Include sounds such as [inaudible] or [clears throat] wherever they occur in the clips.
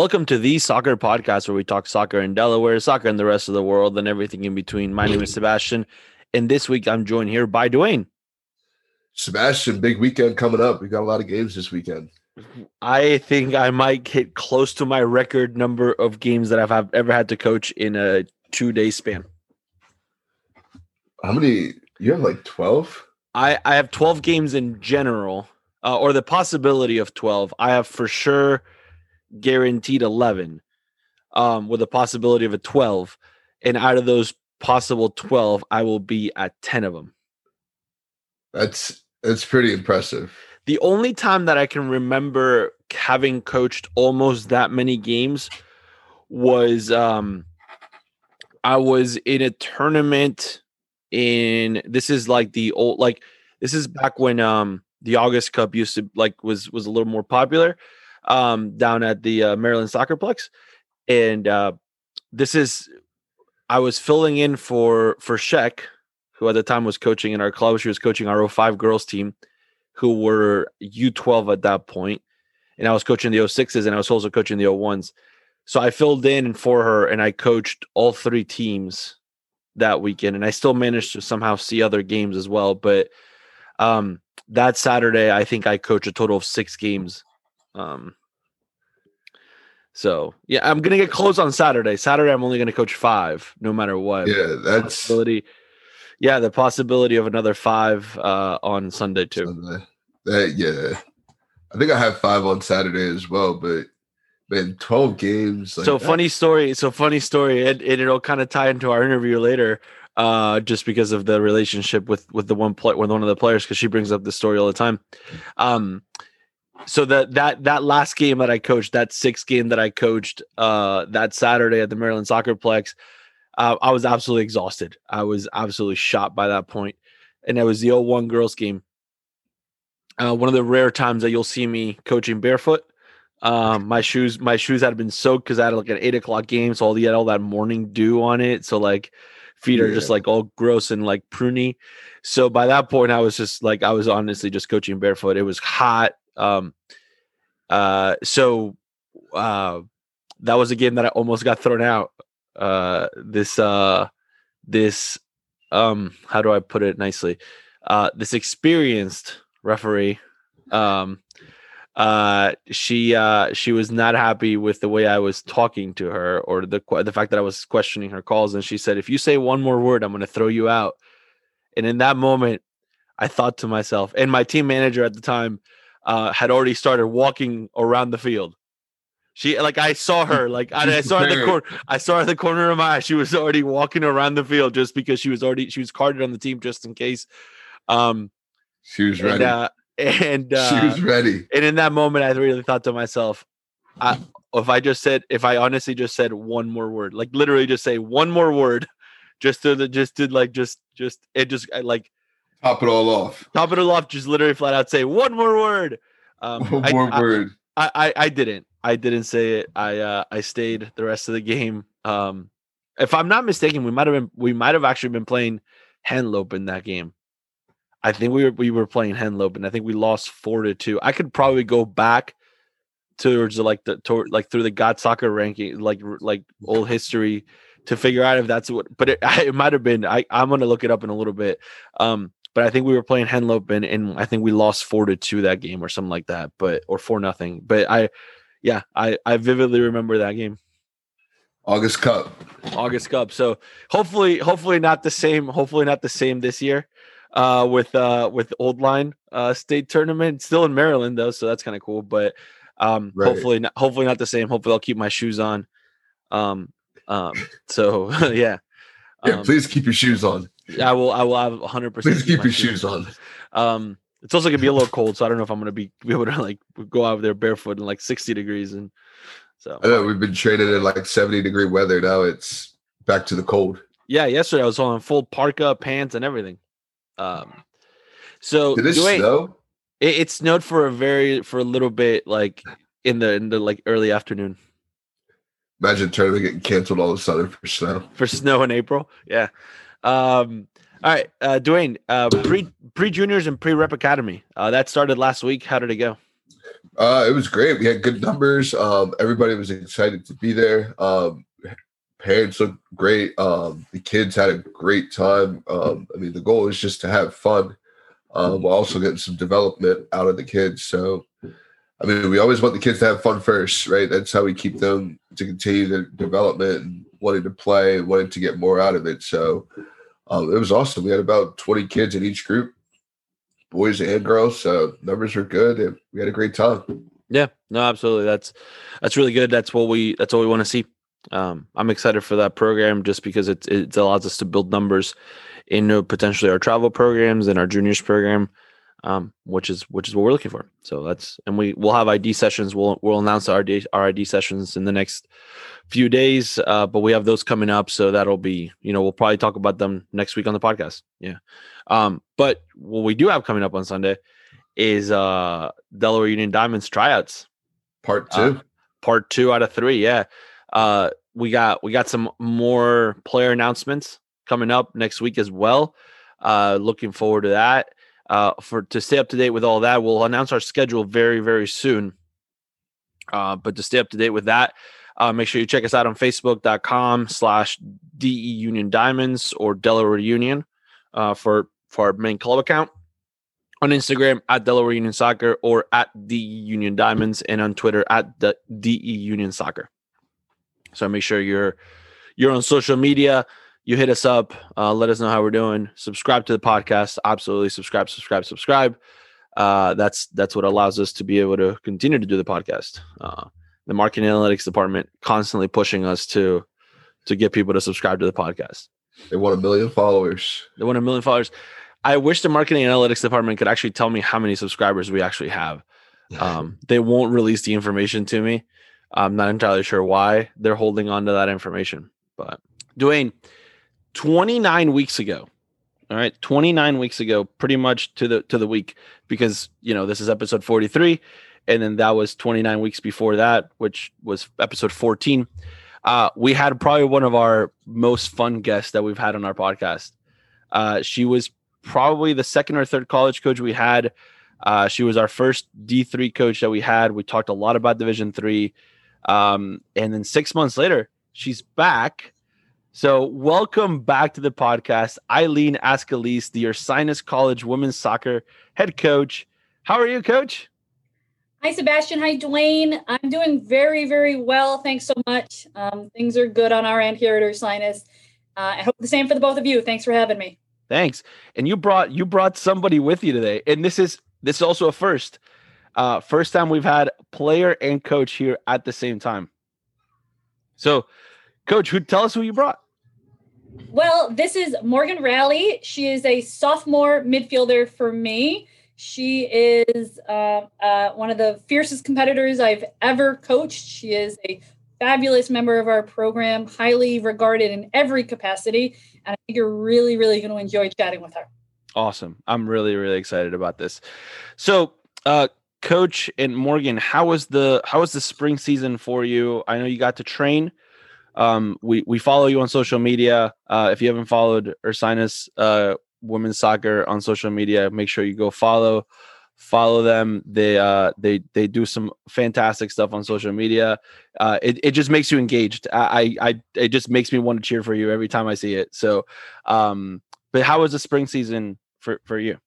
Welcome to the soccer podcast where we talk soccer in Delaware, soccer in the rest of the world, and everything in between. My name is [laughs] Sebastian, and this week I'm joined here by Dwayne. Sebastian, big weekend coming up. We got a lot of games this weekend. I think I might hit close to my record number of games that I've have ever had to coach in a two day span. How many? You have like 12? I, I have 12 games in general, uh, or the possibility of 12. I have for sure guaranteed 11 um, with a possibility of a 12. And out of those possible 12, I will be at 10 of them. That's that's pretty impressive. The only time that I can remember having coached almost that many games was um I was in a tournament in this is like the old like this is back when um the August Cup used to like was was a little more popular um down at the uh, Maryland Soccerplex and uh this is I was filling in for for Sheck who at the time was coaching in our club she was coaching our 05 girls team who were U12 at that point and I was coaching the 06s and I was also coaching the 01s so I filled in for her and I coached all three teams that weekend and I still managed to somehow see other games as well but um that Saturday I think I coached a total of 6 games um so yeah I'm to get close on Saturday Saturday I'm only to coach 5 no matter what Yeah, that's possibility yeah the possibility of another 5 uh on Sunday too Sunday. That yeah. I think I have five on Saturday as well, but man, 12 games. Like so that- funny story so funny story and, and it'll kind of tie into our interview later uh just because of the relationship with with the one play with one of the players because she brings up the story all the time um so that that that last game that i coached that sixth game that i coached uh that saturday at the maryland soccerplex uh, i was absolutely exhausted i was absolutely shot by that point and it was the old 01 girls game uh, one of the rare times that you'll see me coaching barefoot um, my shoes, my shoes had been soaked because I had like an eight o'clock game, so all the had all that morning dew on it. So like feet are just like all gross and like pruny. So by that point, I was just like I was honestly just coaching barefoot. It was hot. Um, uh, so uh, that was a game that I almost got thrown out. Uh, this uh, this um, how do I put it nicely? Uh, this experienced referee um uh she uh she was not happy with the way I was talking to her or the the fact that I was questioning her calls and she said if you say one more word I'm going to throw you out and in that moment I thought to myself and my team manager at the time uh had already started walking around the field she like I saw [laughs] her like I, I saw her at the corner I saw her at the corner of my eye she was already walking around the field just because she was already she was carded on the team just in case um she was and ready. uh [laughs] and uh, [laughs] she was ready. and in that moment, I really thought to myself, I, if I just said, if I honestly just said one more word, like literally just say one more word, just to the, just to like, just, just, it just I, like Top it all off. top it all off, just literally flat out say one more word. Um, [laughs] One I- more I, word. I, I, I didn't, I didn't say it. I, uh, I stayed the rest of the game. Um, if I'm not mistaken, we might have been, we might have actually been playing Henlopen in that game. I think we were we were playing Henlopen, and I think we lost four to two. I could probably go back towards the, like the toward, like through the GotSoccer ranking, like like old history, to figure out if that's what. But it, [laughs] it might have been. I I'm gonna look it up in a little bit. Um, but I think we were playing Henlopen and, and I think we lost four to two that game or something like that. But or four nothing. But I, yeah, I I vividly remember that game. August Cup. August Cup. So hopefully, hopefully not the same. Hopefully not the same this year. Uh, with uh with Old Line uh state tournament still in Maryland though, so that's kind of cool. But um, Right. hopefully not. Hopefully not the same. Hopefully I'll keep my shoes on. Um, um. So [laughs] yeah. Yeah, Um, please keep your shoes on. I will. I will have 100. percent Please keep your shoes on. Um, it's also gonna be a little cold, so I don't know if I'm gonna be, be able to like go out there barefoot in like 60 degrees and so. I know we've been training in like 70 degree weather. Now it's back to the cold. Yeah, yesterday I was on full parka, pants, and everything. Um, so Did it snow? It, it snowed for a very for a little bit, like in the in the like early afternoon Imagine tournament getting canceled all of a sudden for snow. for snow in April. Yeah. Um. All right, uh, Dwayne. Uh, pre pre juniors and pre rep academy. Uh, that started last week. How did it go? Uh, it was great. We had good numbers. Um, everybody was excited to be there. Um, parents looked great. Um, the kids had a great time. Um, I mean, the goal is just to have fun. Um, we're also getting some development out of the kids. So, I mean, we always want the kids to have fun first, right? That's how we keep them to continue their development and wanting to play and wanting to get more out of it. So, um, it was awesome. We had about 20 kids in each group, boys and girls. So numbers were good. And we had a great time. Yeah, no, absolutely. That's that's really good. That's what we that's what we want to see. Um, I'm excited for that program just because it it allows us to build numbers in potentially our travel programs and our juniors program, um, which is which is what we're looking for. So that's and we we'll have ID sessions. We'll we'll announce our ID, our ID sessions in the next few days, uh, but we have those coming up. So that'll be you know we'll probably talk about them next week on the podcast. Yeah, um, but what we do have coming up on Sunday is uh Delaware Union Diamonds tryouts. Part two. Uh, part two out of three. Yeah. Uh, we got we got some more player announcements coming up next week as well. Uh, looking forward to that. Uh, for to stay up to date with all that, we'll announce our schedule very very soon. Uh, but to stay up to date with that, uh, make sure you check us out on Facebook.com slash DE Union Diamonds or Delaware Union uh, for for our main club account. On Instagram at Delaware Union Soccer or at DE Union Diamonds and on Twitter at the DE Union Soccer. So make sure you're you're on social media. You hit us up. Uh, let us know how we're doing. Subscribe to the podcast. Absolutely subscribe, subscribe, subscribe. Uh, that's that's what allows us to be able to continue to do the podcast. Uh, the marketing analytics department constantly pushing us to to get people to subscribe to the podcast. They want a million followers. They want a million followers. I wish the marketing analytics department could actually tell me how many subscribers we actually have. [laughs] Um, they won't release the information to me. I'm not entirely sure why they're holding on to that information. But Dwayne, 29 weeks ago, all right, 29 weeks ago, pretty much to the to the week, because you know this is episode 43, and then that was 29 weeks before that, which was episode 14. Uh, we had probably one of our most fun guests that we've had on our podcast. Uh, she was probably the second or third college coach we had. Uh, she was our first D3 coach that we had. We talked a lot about Division three. Um, and then six months later, she's back. So, welcome back to the podcast, Eileen Ascalise, the Ursinus College women's soccer head coach. How are you, coach? Hi, Sebastian. Hi, Dwayne. I'm doing very, very well. Thanks so much. Um, things are good on our end here at Ursinus. Uh, I hope the same for the both of you. Thanks for having me. Thanks. And you brought you brought somebody with you today, and this is this is also a first. Uh, first time we've had player and coach here at the same time. So, coach, who tell us who you brought? Well, this is Morgan Rally. She is a sophomore midfielder for me. She is uh, uh, one of the fiercest competitors I've ever coached. She is a fabulous member of our program, highly regarded in every capacity. And I think you're really, really going to enjoy chatting with her. Awesome. I'm really, really excited about this. So, uh, coach and Morgan, how was the how was the spring season for you? I know you got to train. Um, we we follow you on social media. Uh, if you haven't followed Ursinus uh, women's soccer on social media, make sure you go follow follow them. They uh they they do some fantastic stuff on social media. Uh, it it just makes you engaged. I I it just makes me want to cheer for you every time I see it. So, um, but how was the spring season for for you?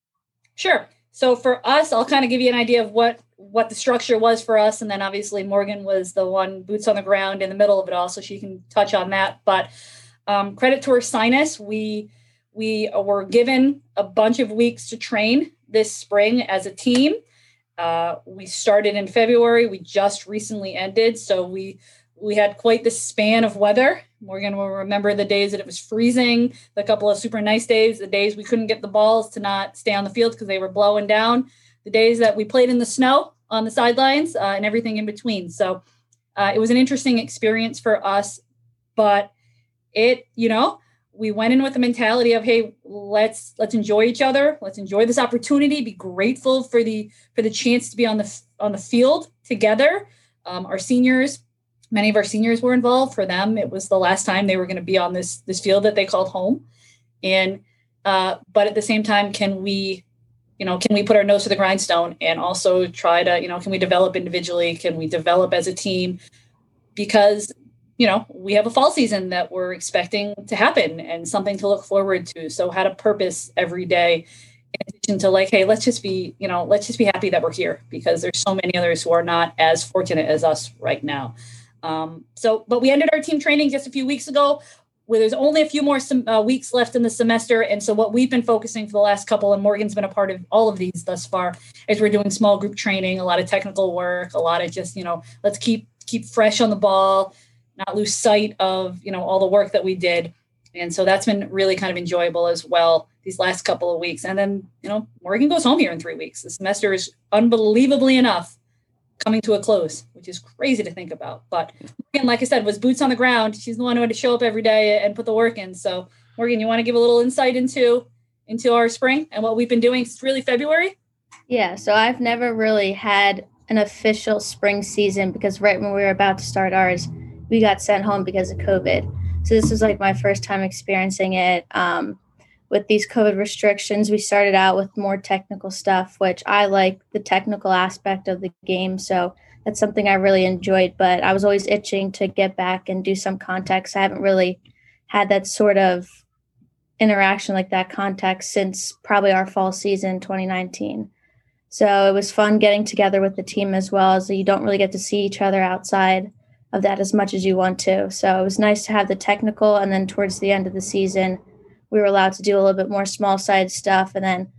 Sure. So for us, I'll kind of give you an idea of what what the structure was for us, and then obviously Morgan was the one boots on the ground in the middle of it all, so she can touch on that. But um, credit to Ursinus, we we were given a bunch of weeks to train this spring as a team. Uh, we started in February. We just recently ended, so we we had quite the span of weather. Morgan will remember the days that it was freezing, the couple of super nice days, the days we couldn't get the balls to not stay on the field because they were blowing down, the days that we played in the snow on the sidelines, uh, and everything in between. So uh, it was an interesting experience for us, but it, you know, we went in with the mentality of hey let's let's enjoy each other. Let's enjoy this opportunity. Be grateful for the for the chance to be on the on the field together. Um, our seniors many of our seniors were involved. For them it was the last time they were going to be on this this field that they called home. And uh, but at the same time can we you know, can we put our nose to the grindstone and also try to, you know, can we develop individually? Can we develop as a team? Because, you know, we have a fall season that we're expecting to happen and something to look forward to. So, had a purpose every day in addition to like, hey, let's just be, you know, let's just be happy that we're here because there's so many others who are not as fortunate as us right now. Um, so, but we ended our team training just a few weeks ago where there's only a few more sem- uh, weeks left in the semester. And so what we've been focusing for the last couple, and Morgan's been a part of all of these thus far, is we're doing small group training, a lot of technical work, a lot of just, you know, let's keep keep fresh on the ball, not lose sight of, you know, all the work that we did. And so that's been really kind of enjoyable as well these last couple of weeks. And then, you know, Morgan goes home here in three weeks. The semester is unbelievably enough coming to a close, which is crazy to think about. But Morgan, like I said, was boots on the ground. She's the one who had to show up every day and put the work in. So Morgan, you want to give a little insight into into our spring and what we've been doing since really February? Yeah, so I've never really had an official spring season because right when we were about to start ours, we got sent home because of COVID. So this was like my first time experiencing it. Um, with these COVID restrictions, we started out with more technical stuff, which I like the technical aspect of the game. So that's something I really enjoyed. But I was always itching to get back and do some context. I haven't really had that sort of interaction like that context since probably our fall season 2019. So it was fun getting together with the team as well as you don't really get to see each other outside of that as much as you want to. So it was nice to have the technical and then towards the end of the season we were allowed to do a little bit more small side stuff. And then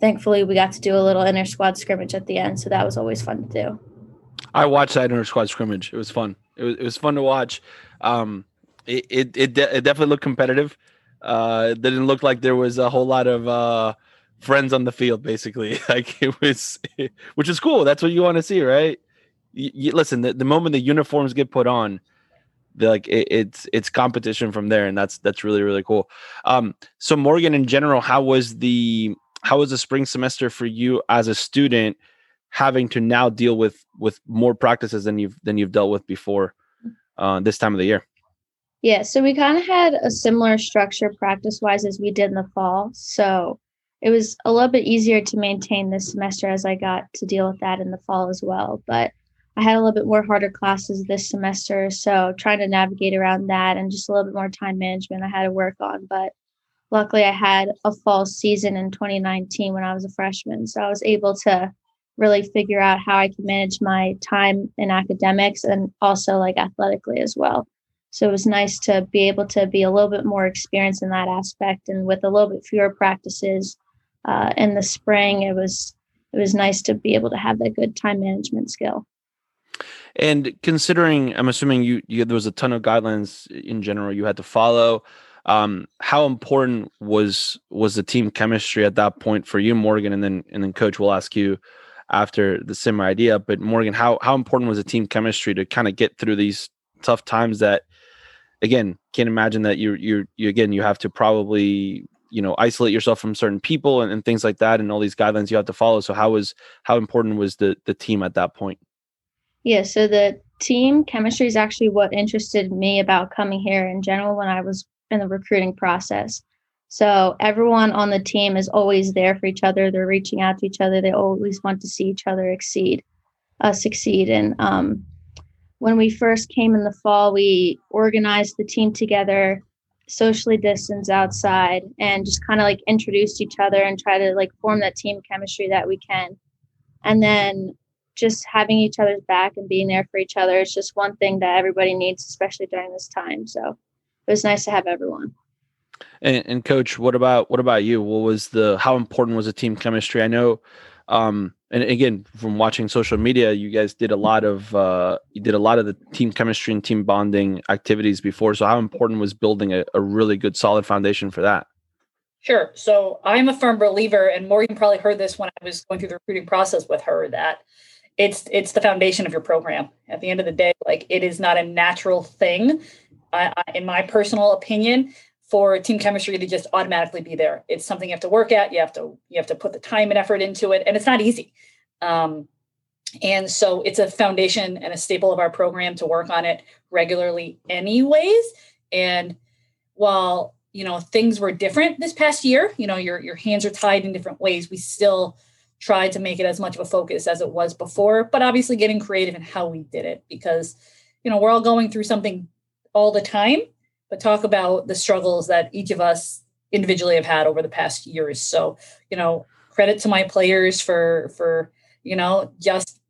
thankfully we got to do a little inner squad scrimmage at the end. So that was always fun to do. I watched that inner squad scrimmage. It was fun. It was, it was fun to watch. Um, it, it, it, de- it definitely looked competitive. Uh, it didn't look like there was a whole lot of, uh, friends on the field basically [laughs] like it was [laughs] which is cool that's what you want to see right you, you, listen the, the moment the uniforms get put on like it, it's it's competition from there and that's that's really really cool. Um so morgan in general how was the how was the spring semester for you as a student having to now deal with with more practices than you've than you've dealt with before uh, this time of the year? Yeah so we kind of had a similar structure practice wise as we did in the fall so it was a little bit easier to maintain this semester as i got to deal with that in the fall as well but I had a little bit more harder classes this semester. So trying to navigate around that and just a little bit more time management I had to work on. But luckily, I had a fall season in 2019 when I was a freshman. So I was able to really figure out how I could manage my time in academics and also like athletically as well. So it was nice to be able to be a little bit more experienced in that aspect and with a little bit fewer practices uh, in the spring. It was it was nice to be able to have that good time management skill. And considering, I'm assuming you, you there was a ton of guidelines in general you had to follow. Um, how important was was the team chemistry at that point for you, Morgan? And then and then Coach will ask you after the similar idea. But Morgan, how how important was the team chemistry to kind of get through these tough times that again can't imagine that you you you again you have to probably you know isolate yourself from certain people and, and things like that and all these guidelines you have to follow so how was how important was the the team at that point yeah, so the team chemistry is actually what interested me about coming here in general when I was in the recruiting process. So everyone on the team is always there for each other. They're reaching out to each other. They always want to see each other exceed, uh, succeed. And um, when we first came in the fall, we organized the team together, socially distanced outside, and just kind of like introduced each other and try to like form that team chemistry that we can. And then just having each other's back and being there for each other is just one thing that everybody needs, especially during this time. So it was nice to have everyone. And, and coach, what about what about you? What was the how important was the team chemistry? I know um and again from watching social media you guys did a lot of uh you did a lot of the team chemistry and team bonding activities before so how important was building a, a really good solid foundation for that Sure. So I'm a firm believer, and Morgan probably heard this when I was going through the recruiting process with her, that it's it's the foundation of your program. At the end of the day like it is not a natural thing in my personal opinion for team chemistry to just automatically be there. It's something you have to work at you have to you have to put the time and effort into it and it's not easy. Um, and so it's a foundation and a staple of our program to work on it regularly anyways. And while you know things were different this past year you know your your hands are tied in different ways we still tried to make it as much of a focus as it was before but obviously getting creative in how we did it because you know we're all going through something all the time but talk about the struggles that each of us individually have had over the past years. So you know credit to my players for for you know just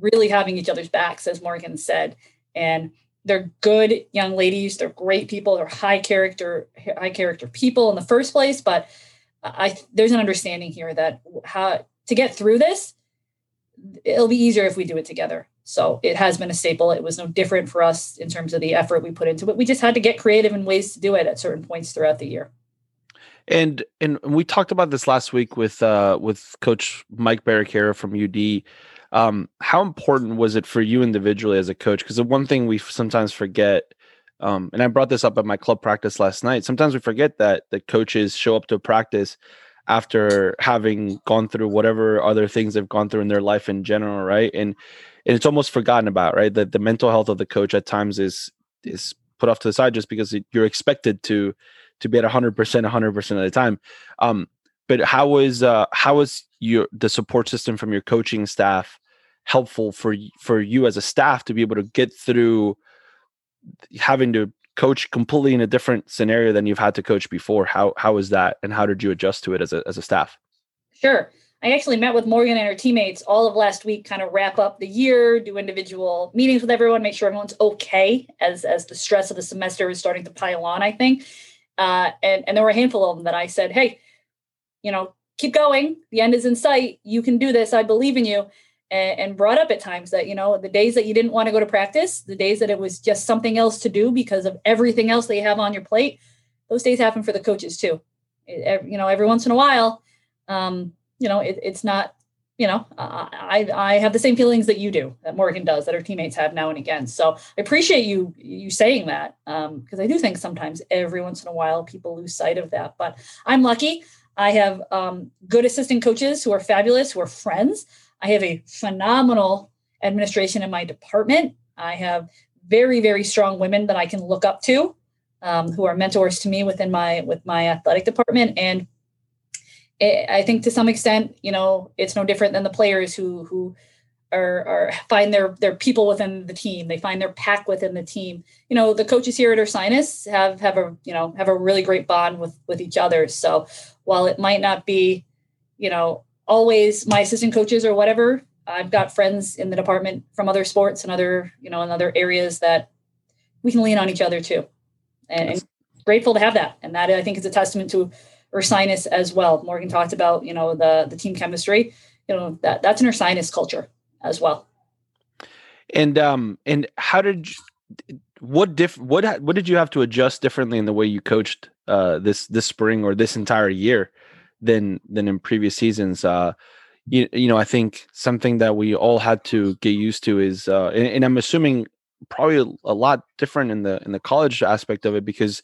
really having each other's backs as morgan said. And they're good young ladies. They're great people. They're high character high character people in the first place but i there's an understanding here that how to get through this it'll be easier if we do it together. So it has been a staple. It was no different for us in terms of the effort we put into it. We just had to get creative in ways to do it at certain points throughout the year. And and we talked about this last week with uh with coach mike Barroqueiro from ud um, how important was it for you individually as a coach? Because the one thing we sometimes forget, um, and I brought this up at my club practice last night. Sometimes we forget that the coaches show up to practice after having gone through whatever other things they've gone through in their life in general, right? And and it's almost forgotten about, right? That the mental health of the coach at times is is put off to the side just because you're expected to to be at 100% 100% of the time um but how was uh your the support system from your coaching staff helpful for for you as a staff to be able to get through having to coach completely in a different scenario than you've had to coach before how how is that and how did you adjust to it as a as a staff sure i actually met with morgan and her teammates all of last week kind of wrap up the year do individual meetings with everyone make sure everyone's okay as as the stress of the semester is starting to pile on i think uh, and and there were a handful of them that i said hey you know keep going. The end is in sight. You can do this. I believe in you. And, and brought up at times that, you know, the days that you didn't want to go to practice, the days that it was just something else to do because of everything else they have on your plate, those days happen for the coaches too. It, you know, every once in a while, um, you know, it, it's not, you know, I, I have the same feelings that you do, that Morgan does, that our teammates have now and again. So I appreciate you you saying that because um, I do think sometimes every once in a while people lose sight of that. But I'm lucky. I have um, good assistant coaches who are fabulous, who are friends. I have a phenomenal administration in my department. I have very, very strong women that I can look up to, um, who are mentors to me within my with my athletic department. And it, I think to some extent, you know, it's no different than the players who who are find their their people within the team. They find their pack within the team. You know, the coaches here at Ursinus have have a you know have a really great bond with with each other. So while it might not be, you know, always my assistant coaches or whatever, I've got friends in the department from other sports and other you know in other areas that we can lean on each other too, and, and grateful to have that. And that I think is a testament to Ursinus as well. Morgan talked about you know the the team chemistry. You know that that's an Ursinus culture as well. And um and how did you, what diff what what did you have to adjust differently in the way you coached uh this this spring or this entire year than than in previous seasons? Uh you, you know, I think something that we all had to get used to is uh and, and I'm assuming probably a, lot different in the in the college aspect of it because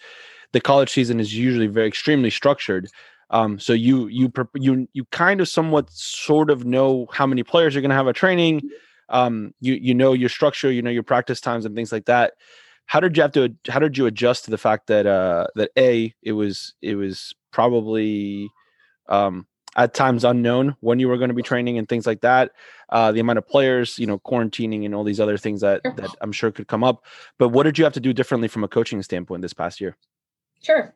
the college season is usually very extremely structured um, so you you you you kind of somewhat sort of know how many players you're going to have a training. Um, you you know your structure, you know your practice times and things like that. How did you have to? How did you adjust to the fact that uh, that a it was it was probably um, at times unknown when you were going to be training and things like that. Uh, the amount of players, you know, quarantining and all these other things that that I'm sure could come up. But what did you have to do differently from a coaching standpoint this past year? Sure.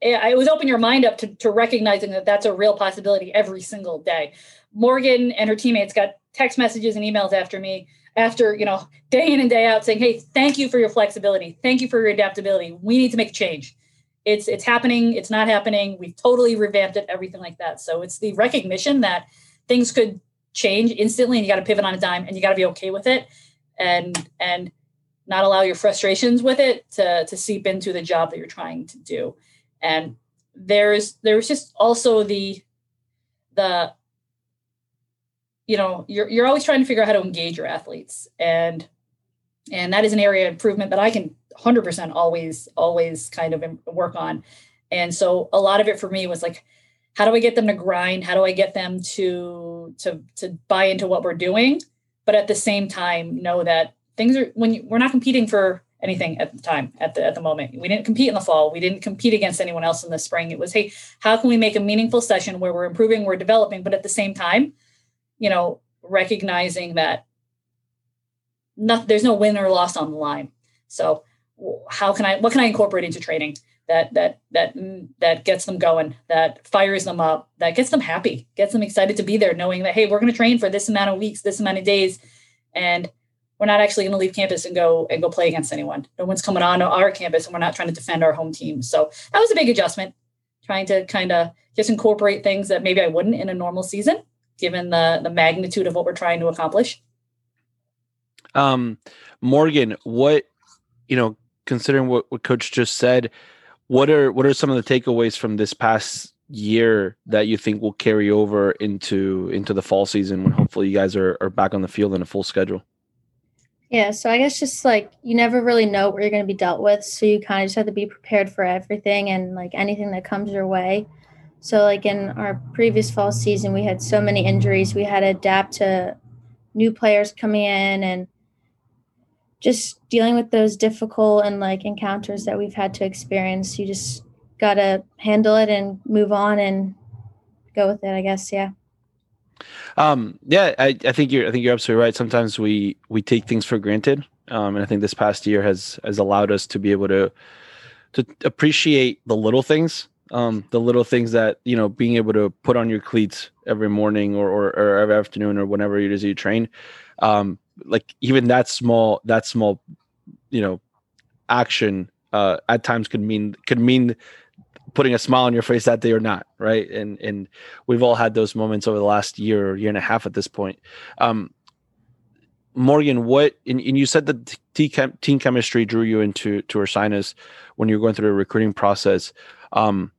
it was open your mind up to, to recognizing that that's a real possibility every single day. Morgan and her teammates got text messages and emails after me after you know day in and day out saying hey thank you for your flexibility thank you for your adaptability we need to make a change it's it's happening it's not happening. We've totally revamped it everything like that. So it's the recognition that things could change instantly and you got to pivot on a dime and you got to be okay with it and and not allow your frustrations with it to to seep into the job that you're trying to do. And there's there's just also the the you know you're you're always trying to figure out how to engage your athletes and and that is an area of improvement that I can 100% always always kind of work on and so a lot of it for me was like how do I get them to grind how do I get them to to to buy into what we're doing but at the same time know that things are when you, we're not competing for anything at the time at the at the moment. We didn't compete in the fall. We didn't compete against anyone else in the spring. It was, hey, how can we make a meaningful session where we're improving, we're developing, but at the same time, you know, recognizing that not, there's no win or loss on the line. So how can I what can I incorporate into training that that that that gets them going, that fires them up, that gets them happy, gets them excited to be there, knowing that hey, we're going to train for this amount of weeks, this amount of days, and we're not actually going to leave campus and go and go play against anyone. No one's coming on our campus, and we're not trying to defend our home team. So that was a big adjustment, trying to kind of just incorporate things that maybe I wouldn't in a normal season, given the the magnitude of what we're trying to accomplish. Um, Morgan, what you know, considering what, what Coach just said, what are what are some of the takeaways from this past year that you think will carry over into into the fall season when hopefully you guys are, are back on the field in a full schedule? Yeah, so I guess just like you never really know what you're going to be dealt with, so you kind of just have to be prepared for everything and like anything that comes your way. So like in our previous fall season, we had so many injuries, we had to adapt to new players coming in and just dealing with those difficult and like encounters that we've had to experience. You just got to handle it and move on and go with it, I guess. Yeah. Um, yeah, I, I think you're, I think you're absolutely right. Sometimes we, we take things for granted. Um, and I think this past year has, has allowed us to be able to, to appreciate the little things, um, the little things that, you know, being able to put on your cleats every morning or, or, or every afternoon or whenever it is you train. Um, like even that small, that small, you know, action, uh, at times could mean, could mean putting a smile on your face that day or not right? And and we've all had those moments over the last year or year and a half at this point. Um morgan what and, and you said that team, team chemistry drew you into to ursinus when you were going through the recruiting process. Um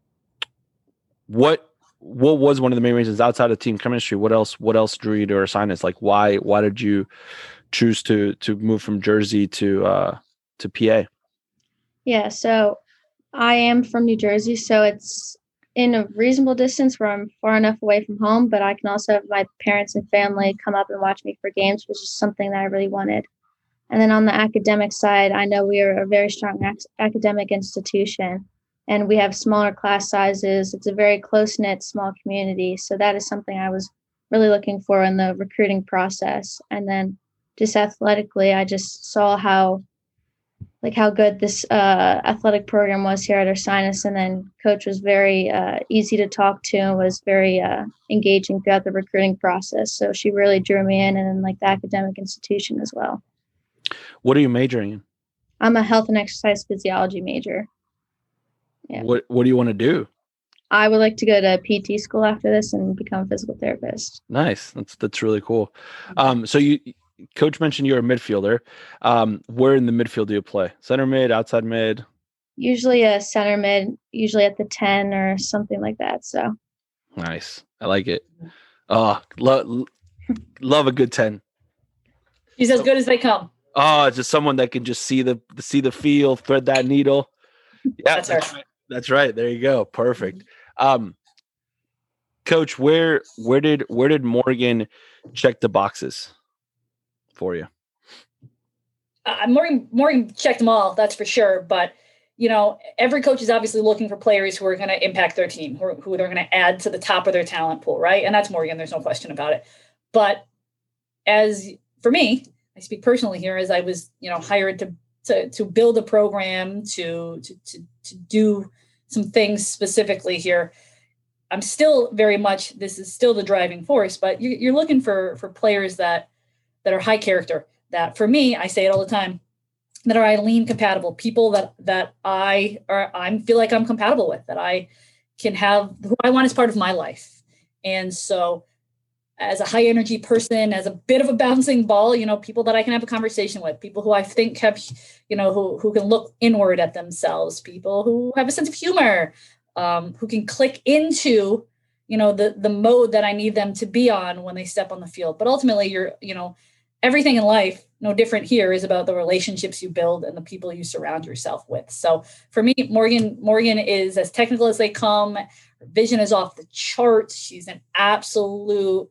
what what was one of the main reasons outside of team chemistry? What else what else drew you to ursinus? Like why why did you choose to to move from jersey to uh to pa yeah so I am from New Jersey, so it's in a reasonable distance where I'm far enough away from home, but I can also have my parents and family come up and watch me for games, which is something that I really wanted. And then on the academic side, I know we are a very strong ac- academic institution and we have smaller class sizes. It's a very close knit, small community. So that is something I was really looking for in the recruiting process. And then just athletically, I just saw how like how good this uh, athletic program was here at Ursinus, and then coach was very uh, easy to talk to and was very uh, engaging throughout the recruiting process. So she really drew me in, and then like the academic institution as well. What are you majoring in? I'm a health and exercise physiology major. Yeah. What What do you want to do? I would like to go to PT school after this and become a physical therapist. Nice. That's that's really cool. Um, so you coach mentioned you're a midfielder. Um, where in the midfield do you play? Center mid, outside mid? Usually a center mid, usually at the 10 or something like that. So nice. I like it. Oh, love love a good 10. He's as good as they come. Oh, just someone that can just see the see the field, thread that needle. [laughs] Yeah, that's, that's right. That's right. There you go. Perfect. Um, coach, where where did where did Morgan check the boxes? for you? Uh, Morgan Morgan checked them all, that's for sure. But you know, every coach is obviously looking for players who are going to impact their team, who, who they're going to add to the top of their talent pool, right? And that's Morgan. There's no question about it. But as for me, I speak personally here, as I was, you know, hired to to to build a program to to to, to do some things specifically here. I'm still very much this is still the driving force, but you're, looking for for players that that are high character that for me i say it all the time that are Eileen compatible people that that i are i feel like i'm compatible with that i can have who i want as part of my life and so as a high energy person as a bit of a bouncing ball you know people that i can have a conversation with people who i think have you know who, who can look inward at themselves people who have a sense of humor um, who can click into you know the the mode that i need them to be on when they step on the field. But ultimately you're you know everything in life no different here is about the relationships you build and the people you surround yourself with. So for me morgan morgan is as technical as they come. Her vision is off the charts. She's an absolute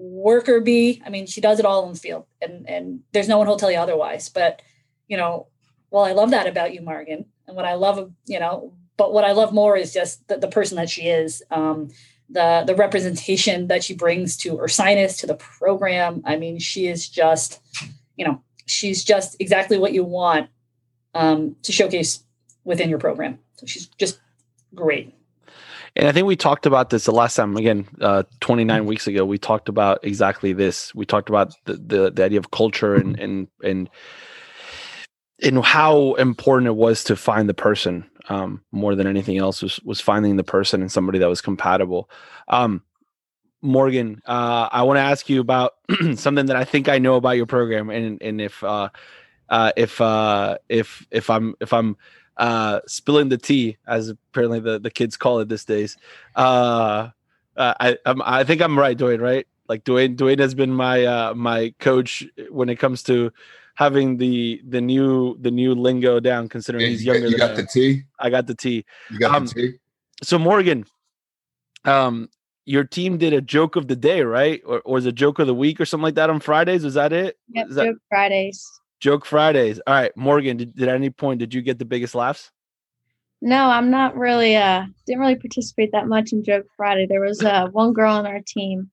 worker bee i mean she does it all in the field and and there's no one who'll tell you otherwise but you know well, I love that about you, Morgan. And what I love, you know, but what I love more is just the, the person that she is, um, the the representation that she brings to Ursinus, to the program. I mean, she is just, you know, she's just exactly what you want um, to showcase within your program. So she's just great. And I think we talked about this the last time, again, uh, 29 weeks ago, we talked about exactly this. We talked about the, the, the idea of culture and, and, and, and how important it was to find the person um, more than anything else was, was finding the person and somebody that was compatible. Um, Morgan, uh, I want to ask you about [clears throat] something that I think I know about your program, and and if uh, uh, if uh, if if I'm if I'm uh, spilling the tea, as apparently the, the kids call it these days. Uh, uh, I I'm, I think I'm right, Dwayne. Right? Like Dwayne Dwayne has been my uh, my coach when it comes to having the the new the new lingo down. Considering Yeah, he's you got, younger. you than got I the am. T. I got the tea. You got Um, the tea. So Morgan, um, your team did a joke of the day, right? Or, or was it joke of the week or something like that on Fridays? Is that it? Yep, that Joke Fridays. Joke Fridays? All right, Morgan. Did, did at any point did you get the biggest laughs? No, I'm not really uh didn't really participate that much in Joke Friday. There was uh [laughs] one girl on our team.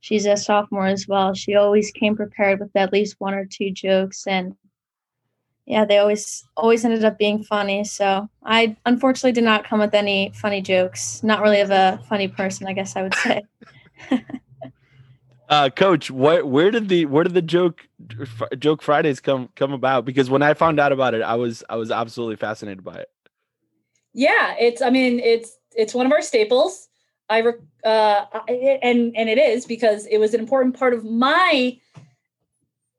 She's a sophomore as well. She always came prepared with at least one or two jokes and yeah, they always always ended up being funny. So I unfortunately did not come with any funny jokes. Not really of a funny person, I guess I would say. [laughs] Uh, Coach, what where did the where did the joke joke Fridays come come about? Because when I found out about it, I was I was absolutely fascinated by it. Yeah, it's. I mean, it's it's one of our staples. I uh, and and it is because it was an important part of my.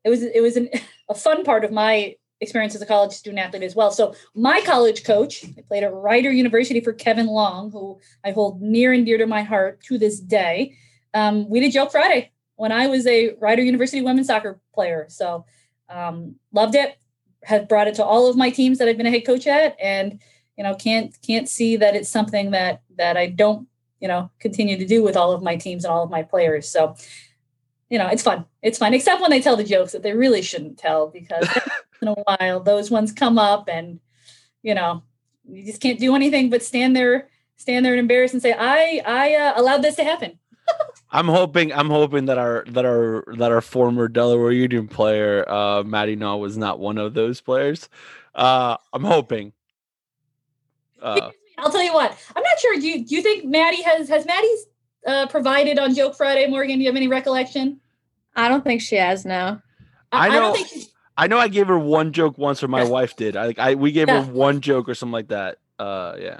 It was it was an, [laughs] a fun part of my experience as a college student athlete as well. So my college coach, I played at Rider University for Kevin Long, who I hold near and dear to my heart to this day. Um, we did Joke Friday when I was a Rider University women's soccer player. So um, loved it. Have brought it to all of my teams that I've been a head coach at, and you know can't can't see that it's something that that I don't you know continue to do with all of my teams and all of my players. So you know it's fun. It's fun, except when they tell the jokes that they really shouldn't tell because [laughs] in a while those ones come up and you know you just can't do anything but stand there stand there and embarrass and say I I uh, allowed this to happen. I'm hoping I'm hoping that our that our that our former Delaware Union player, uh, Maddie Naw, was not one of those players. Uh, I'm hoping. Uh, I'll tell you what. I'm not sure. Do you, do you think Maddie has has Maddie's uh, provided on Joke Friday, Morgan? Do you have any recollection? I don't think she has no. I don't know- think she's- I know I gave her one joke once, or my wife did. I like I we gave Yeah. her one joke or something like that. Uh, yeah.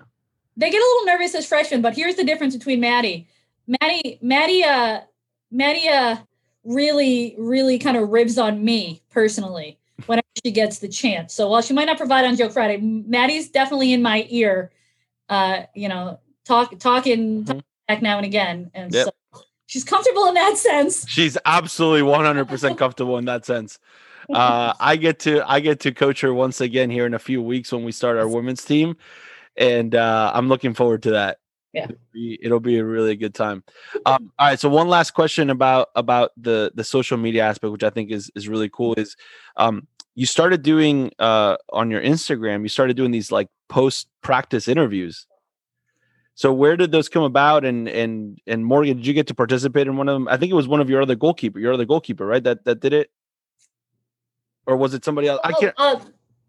they get a little nervous as freshmen, but here's the difference between Maddie. Maddie, Maddie, uh, Maddie, uh, really, really kind of ribs on me personally whenever she gets the chance. So while she might not provide on Joke Friday, Maddie's definitely in my ear. Uh, you know, talk, talking, Mhm. back now and again, and Yep. so she's comfortable in that [laughs] sense. She's absolutely 100% comfortable in that sense. [laughs] Uh, I get to I get to coach her once again here in a few weeks when we start our women's team, and uh, I'm looking forward to that. Yeah. it'll be, it'll be a really good time. Um, all right, so one last question about about the the social media aspect, which I think is is really cool, is um, you started doing uh, on your Instagram. You started doing these like post practice interviews. So where did those come about? And and and Morgan, did you get to participate in one of them? I think it was one of your other goalkeeper, your other goalkeeper, right? That that did it, or was it somebody else? I Oh, can't. uh,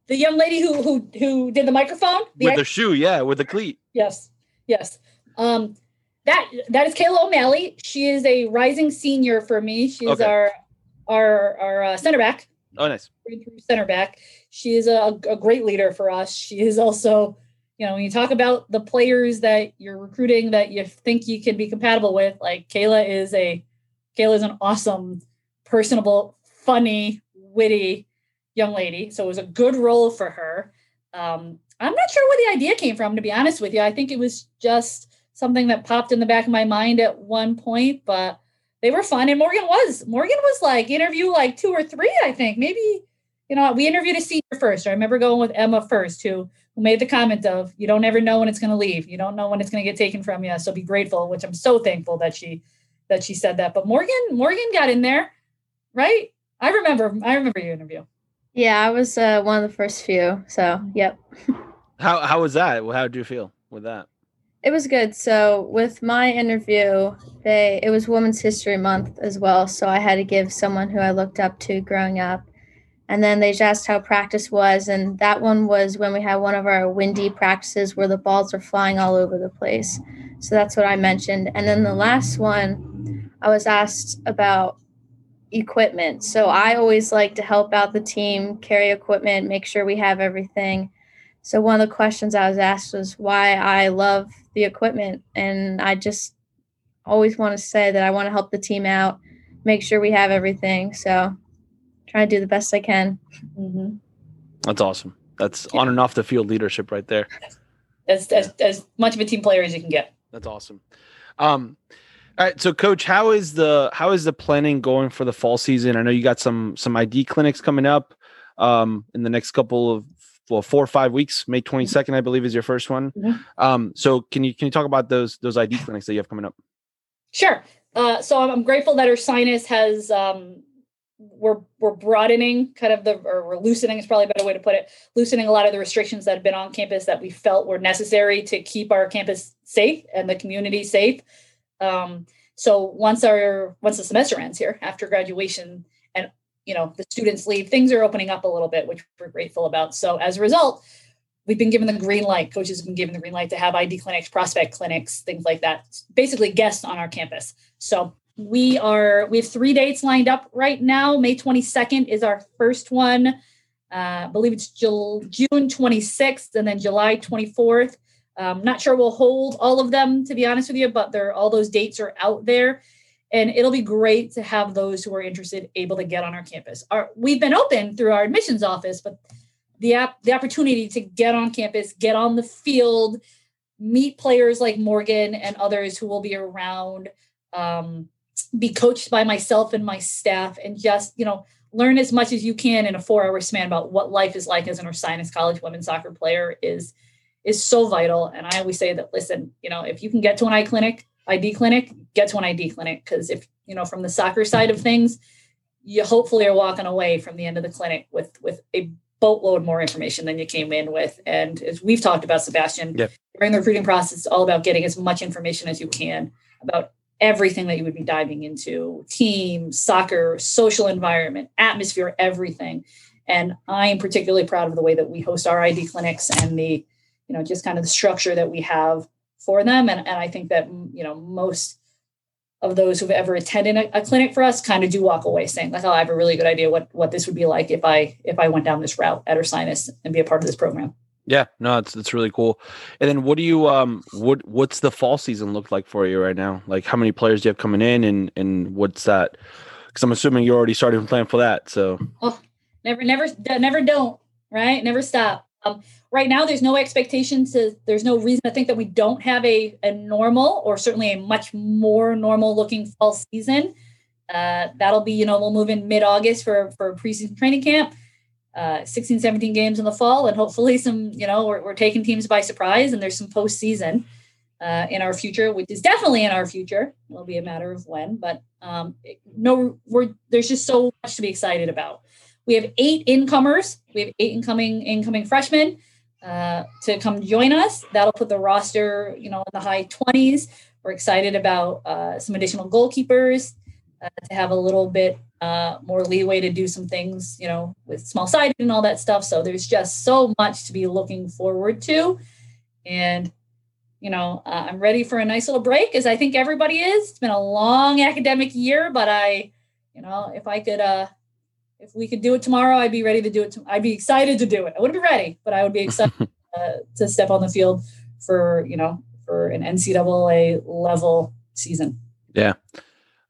the young lady who who who did the microphone. The with the shoe, yeah, with the cleat. Yes, yes. Um, that that is Kayla O'Malley. She is a rising senior for me. She's Okay. our our our uh, center back, Oh, nice. center back. She is a, a great leader for us. She is also, you know, when you talk about the players that you're recruiting that you think you can be compatible with, like Kayla is a Kayla is an awesome, personable, funny, witty young lady. So it was a good role for her. Um, I'm not sure where the idea came from, to be honest with you. I think it was just something that popped in the back of my mind at one point, but they were fun. And Morgan was, Morgan was like interview like two or three, I think. Maybe, you know, we interviewed a senior first. I remember going with Emma first, who who made the comment of you don't ever know when it's gonna leave. You don't know when it's gonna get taken from you. So be grateful, which I'm so thankful that she that she said that. But Morgan, Morgan got in there, right? I remember, I remember your interview. Yeah, I was uh, one of the first few. So, yep. How how was that? How did you feel with that? It was good. So with my interview, they it was Women's History Month as well. So I had to give someone who I looked up to growing up. And then they just asked how practice was, and that one was when we had one of our windy practices where the balls were flying all over the place. So that's what I mentioned. And then the last one, I was asked about equipment. So I always like to help out the team, carry equipment, make sure we have everything. So one of the questions I was asked was why I love the equipment, and I just always want to say that I want to help the team out, make sure we have everything. So try to do the best I can. Mm-hmm. That's awesome. That's on and off the field leadership right there. As, as as much of a team player as you can get. That's awesome. Um, all right, so coach, how is the how is the planning going for the fall season? I know you got some some ID clinics coming up um, in the next couple of well four or five weeks. May twenty second, I believe, is your first one. Mhm. Um, so can you can you talk about those those ID clinics that you have coming up? Sure. Uh, so I'm, I'm grateful that Ursinus has um, we're we're broadening kind of the or we're loosening is probably a better way to put it loosening a lot of the restrictions that have been on campus that we felt were necessary to keep our campus safe and the community safe. Um, so once our once the semester ends here after graduation you know the students leave, things are opening up a little bit, which we're grateful about. So as a result, we've been given the green light. Coaches have been given the green light to have ID clinics, prospect clinics, things like that. Basically, guests on our campus. So we are we have three dates lined up right now. May 22nd is our first one. Uh, I believe it's June 26th and then July 24th. Um, not sure we'll hold all of them to be honest with you, but they're all those dates are out there, and it'll be great to have those who are interested able to get on our campus. Our, we've been open through our admissions office, but the app the opportunity to get on campus, get on the field, meet players like Morgan and others who will be around. Um, be coached by myself and my staff and just you know learn as much as you can in a four hour span about what life is like as an Ursinus college women's soccer player is is so vital and i always say that listen you know if you can get to an eye clinic id clinic get to an id clinic because if you know from the soccer side of things you hopefully are walking away from the end of the clinic with with a boatload more information than you came in with and as we've talked about sebastian Yep. during the recruiting process it's all about getting as much information as you can about everything that you would be diving into team soccer social environment atmosphere everything and i am particularly proud of the way that we host our id clinics and the you know just kind of the structure that we have for them and, and i think that you know most of those who've ever attended a, a clinic for us kind of do walk away saying like oh i have a really good idea what what this would be like if i if i went down this route at ursinus and be a part of this program Yeah, no, it's it's really cool. And then what do you um what what's the fall season look like for you right now? Like how many players do you have coming in and and what's that? Because I'm assuming you're already starting to plan for that. So never never never don't right never stop um, right now there's no expectation to there's no reason to think that we don't have a, a normal or certainly a much more normal looking fall season. Uh, that'll be you know we'll move in mid-august for for preseason training camp uh, 16 17 games in the fall and hopefully some you know we're, we're taking teams by surprise and there's some postseason uh, in our future which is definitely in our future. It'll be a matter of when but um, no we're there's just so much to be excited about we have eight incomers. We have eight incoming incoming freshmen uh, to come join us. That'll put the roster, you know, in the high twenties. We're excited about uh, some additional goalkeepers uh, to have a little bit uh, more leeway to do some things, you know, with small sided and all that stuff. So there's just so much to be looking forward to, and you know, uh, I'm ready for a nice little break, as I think everybody is. It's been a long academic year, but I, you know, if I could. If we could do it tomorrow, I'd be ready to do it. To, I'd be excited to do it. I wouldn't be ready, but I would be excited [laughs] uh, to step on the field for you know for an NCAA level season. Yeah.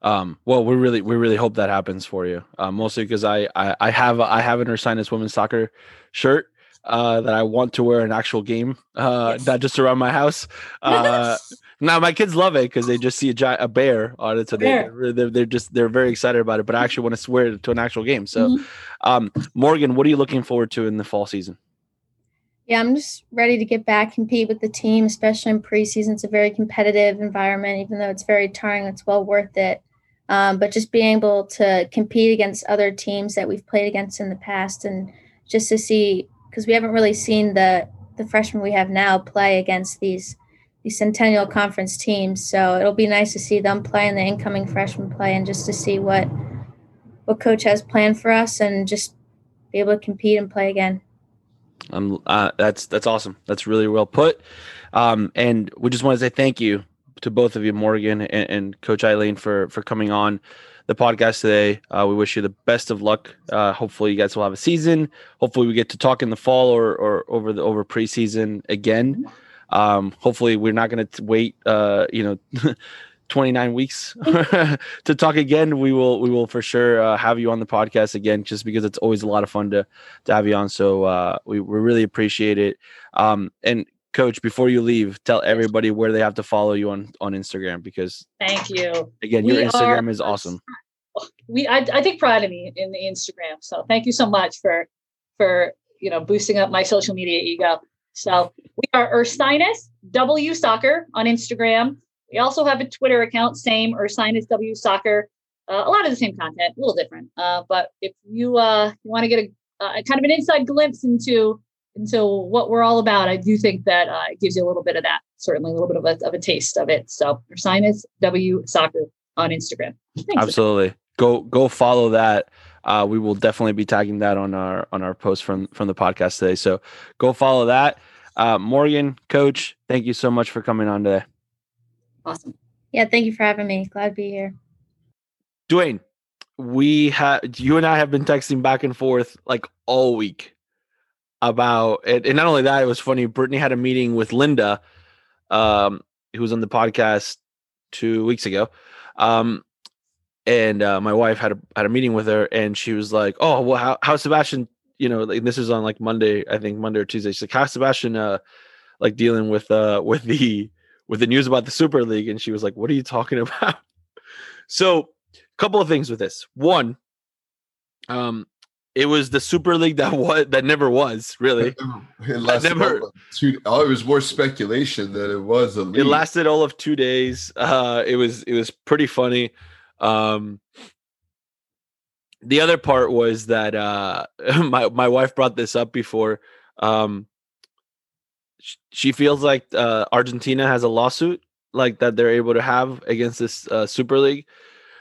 Um, well, we really we really hope that happens for you. Uh, mostly because I, I I have I have an Ursinus women's soccer shirt uh, that I want to wear an actual game, uh, Yes. not just around my house. [laughs] Uh, now my kids love it because they just see a giant a bear on it, so they, Bear. they're, they're they're just they're very excited about it. But I actually want to swear it to an actual game. So, Mhm. um, Morgan, what are you looking forward to in the fall season? Yeah, I'm just ready to get back, compete with the team, especially in preseason. It's a very competitive environment, even though it's very tiring. It's well worth it. Um, but just being able to compete against other teams that we've played against in the past, and just to see because we haven't really seen the the freshmen we have now play against these these Centennial Conference teams. So it'll be nice to see them play and the incoming freshmen play, and just to see what what coach has planned for us, and just be able to compete and play again. Um, uh, that's that's awesome. That's really well put. Um, and we just want to say thank you to both of you, Morgan and, and Coach Eileen, for for coming on the podcast today. Uh, we wish you the best of luck. Uh, hopefully, you guys will have a season. Hopefully, we get to talk in the fall or or over the over preseason again. Um, hopefully, we're not going to wait. Uh, you know. [laughs] 29 weeks [laughs] to talk again we will we will for sure uh, have you on the podcast again just because it's always a lot of fun to to have you on so uh, we, we really appreciate it um, and coach before you leave tell everybody where they have to follow you on on instagram because thank you. again your we instagram are, is awesome. we I, I take pride in the in the instagram so thank you so much for for you know boosting up my social media ego. So we are ursinus w soccer on instagram. We also have a twitter account same ursinus w soccer. Uh, a lot of the same content a little different. Uh, but if you uh you want to get a, a kind of an inside glimpse into and so what we're all about, I do think that uh, it gives you a little bit of that, certainly a little bit of a, of a taste of it. So Ursinus W Soccer on Instagram. Thanks. Absolutely. Go go follow that. Uh, we will definitely be tagging that on our on our post from from the podcast today. So go follow that. Uh, Morgan, Coach, thank you so much for coming on today. Awesome. Yeah, thank you for having me. Glad to be here. Dwayne, we have you and I have been texting back and forth like all week about it. And not only that, it was funny. Brittany had a meeting with Linda, um, who was on the podcast two weeks ago. Um, and uh, my wife had a had a meeting with her, and she was like, "Oh, well, how how Sebastian? You know, like, this is on like Monday, I think Monday or Tuesday. She's like, how Sebastian, uh, like dealing with uh with the with the news about the Super League?" And she was like, "What are you talking [laughs] about?" so, a couple of things with this. One, um, it was the Super League that [laughs] was that never was really. [laughs] It lasted never, two, oh, it was more speculation than it was a league. It lasted all of two days. Uh, it was it was pretty funny. Um, the other part was that uh, [laughs] my my wife brought this up before. Um, she feels like uh, Argentina has a lawsuit like that they're able to have against this uh, Super League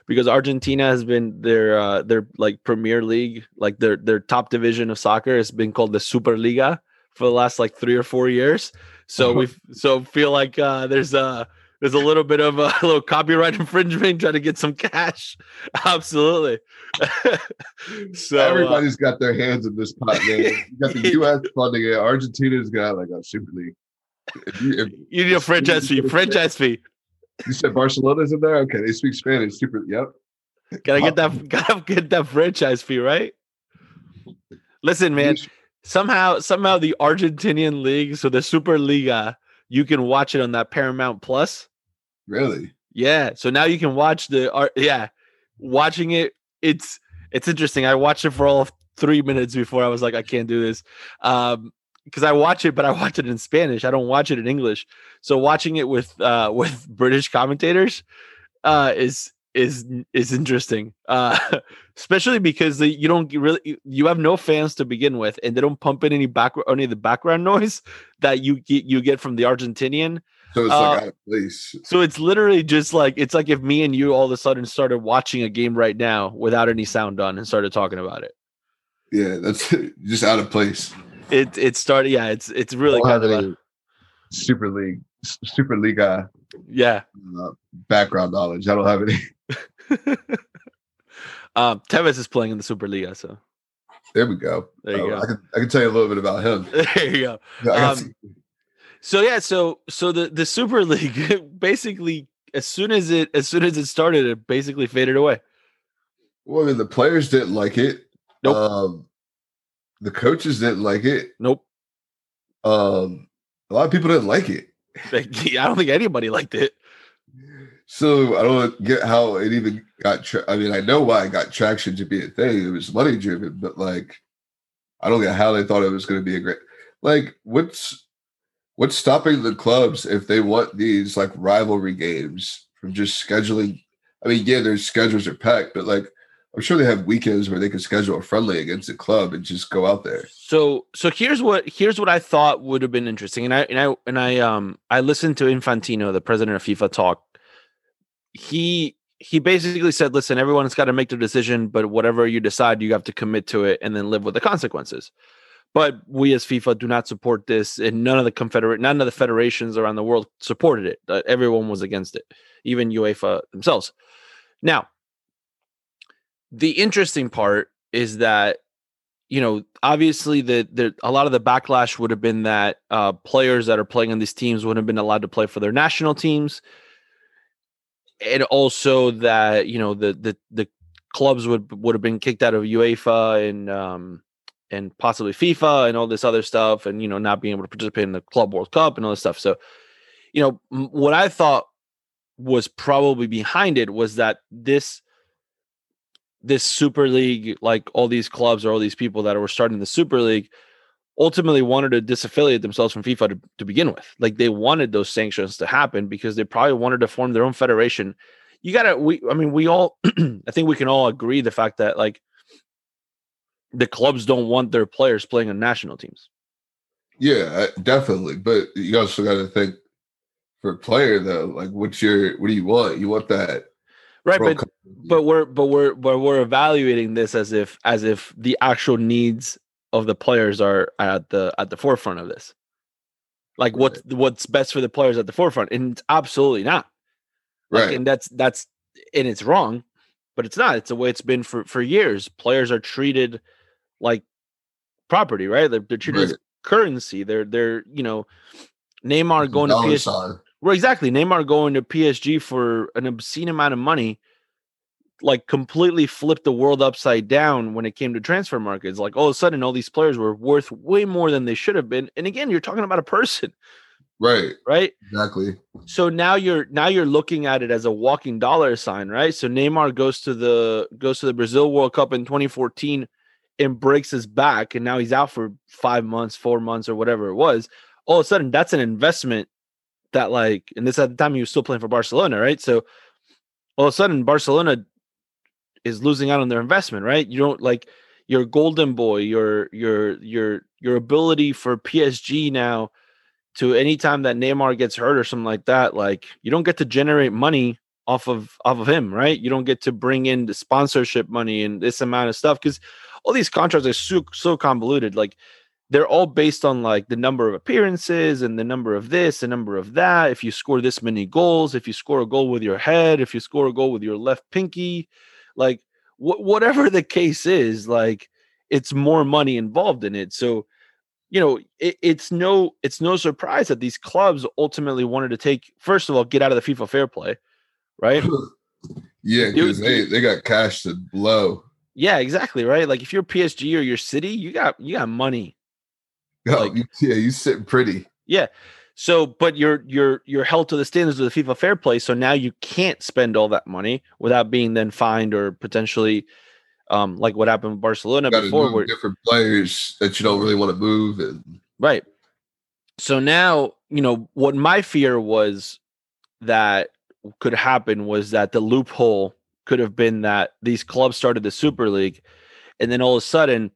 because Argentina has been their uh, their like Premier League, like their their top division of soccer has been called the Superliga for the last like three or four years. So uh-huh. we so feel like uh, there's a there's a little bit of a, [laughs] little copyright infringement trying to get some cash. [laughs] Absolutely. [laughs] so uh, everybody's uh, got their hands in this pot. Man. You got the U.S. funding it. Argentina's got like a Super League. If you, if, you need a franchise fee. Franchise fee. You said Barcelona's in there. Okay, they speak Spanish. Super. Yep. Gotta get that. [laughs] [laughs] Gotta get that franchise fee, right? Listen, man. Somehow, somehow, the Argentinian league, so the Superliga, you can watch it on that Paramount Plus. Really? Yeah. So now you can watch the. Art. Yeah, watching it. It's it's interesting. I watched it for all three minutes before I was like, I can't do this. Um, because I watch it, but I watch it in Spanish. I don't watch it in English. So watching it with uh, with British commentators uh, is is is interesting, uh, [laughs] especially because the, you don't really you have no fans to begin with, and they don't pump in any back any of the background [laughs] noise that you get you get from the Argentinian. So it's uh, like out of place. So it's literally just like it's like if me and you all of a sudden started watching a game right now without any sound on and started talking about it. Yeah, that's [laughs] just out of place it it started. Yeah, it's it's really kind of a, Super League, Super Liga. Yeah, uh, background knowledge. I don't have any. [laughs] um, Tevez is playing in the Super Liga, so there we go. There you uh, go. I can I can tell you a little bit about him. [laughs] there you go. Yeah, um, so yeah, so so the the Super [laughs] League basically as soon as it as soon as it started, it basically faded away. Well, I mean, the players didn't like it. Nope. Um, the coaches didn't like it. Nope. Um, a lot of people didn't like it. [laughs] I don't think anybody liked it. So I don't get how it even got. Tra- I mean, I know why it got traction to be a thing. It was money driven, but like, I don't get how they thought it was going to be a great. Like, what's what's stopping the clubs if they want these like rivalry games from just scheduling I mean, yeah, their schedules are packed, but like I'm sure they have weekends where they can schedule a friendly against a club and just go out there. So so here's what here's what I thought would have been interesting. And I and I and I um I listened to Infantino, the president of FIFA talk. He he basically said, listen, everyone's got to make their decision, but whatever you decide, you have to commit to it and then live with the consequences. But we as FIFA do not support this, and none of the confederate, none of the federations around the world supported it. Uh, everyone was against it, even UEFA themselves. Now, the interesting part is that you know obviously the, the a lot of the backlash would have been that uh, players that are playing on these teams wouldn't have been allowed to play for their national teams. And also that you know the the the clubs would would have been kicked out of UEFA and um and possibly FIFA and all this other stuff and you know not being able to participate in the club world cup and all this stuff. So you know what i thought was probably behind it was that this this Super League, like all these clubs or all these people that were starting the Super League, ultimately wanted to disaffiliate themselves from FIFA to, to begin with. Like they wanted those sanctions to happen because they probably wanted to form their own federation. You gotta, we, I mean, we all, [clears throat] I think we can all agree the fact that like the clubs don't want their players playing on national teams. Yeah, definitely. But you also got to think for a player though, like what's your, what do you want? You want that right but but we're but we're but we're evaluating this as if as if the actual needs of the players are at the at the forefront of this. Like what's right. what's best for the players at the forefront and it's absolutely not. Like, right. and that's that's and it's wrong but it's not. It's the way it's been for for years. Players are treated like property right? They're, they're treated right. as currency. They're they're you know neymar going to PSG, well, exactly. Neymar going to PSG for an obscene amount of money, like completely flipped the world upside down when it came to transfer markets. Like all of a sudden, all these players were worth way more than they should have been. And again, you're talking about a person. Right. Right. Exactly. So now you're now you're looking at it as a walking dollar sign, right? So Neymar goes to the goes to the Brazil World Cup in 2014 and breaks his back, and now he's out for five months, four months, or whatever it was. All of a sudden, that's an investment that like, and this at the time he was still playing for Barcelona, right? So all of a sudden Barcelona is losing out on their investment, right? You don't like your golden boy, your your your your ability for PSG now to anytime that Neymar gets hurt or something like that, like you don't get to generate money off of off of him, right? You don't get to bring in the sponsorship money and this amount of stuff because all these contracts are so so convoluted. Like they're all based on like the number of appearances and the number of this, the number of that. If you score this many goals, if you score a goal with your head, if you score a goal with your left pinky, like wh- whatever the case is, like it's more money involved in it. So, you know, it, it's no it's no surprise that these clubs ultimately wanted to take first of all get out of the FIFA fair play, right? [laughs] yeah, because they they got cash to blow. Yeah, exactly, right? Like if you're PSG or your city, you got you got money [laughs] Oh, like, you, yeah, you sitting pretty. Yeah. So, but you're you're you're held to the standards of the FIFA Fair Play. So now you can't spend all that money without being then fined or potentially, um, like what happened with Barcelona before, where different players that you don't really want to move and right. So now you know what my fear was that could happen was that the loophole could have been that these clubs started the Super League, and then all of a sudden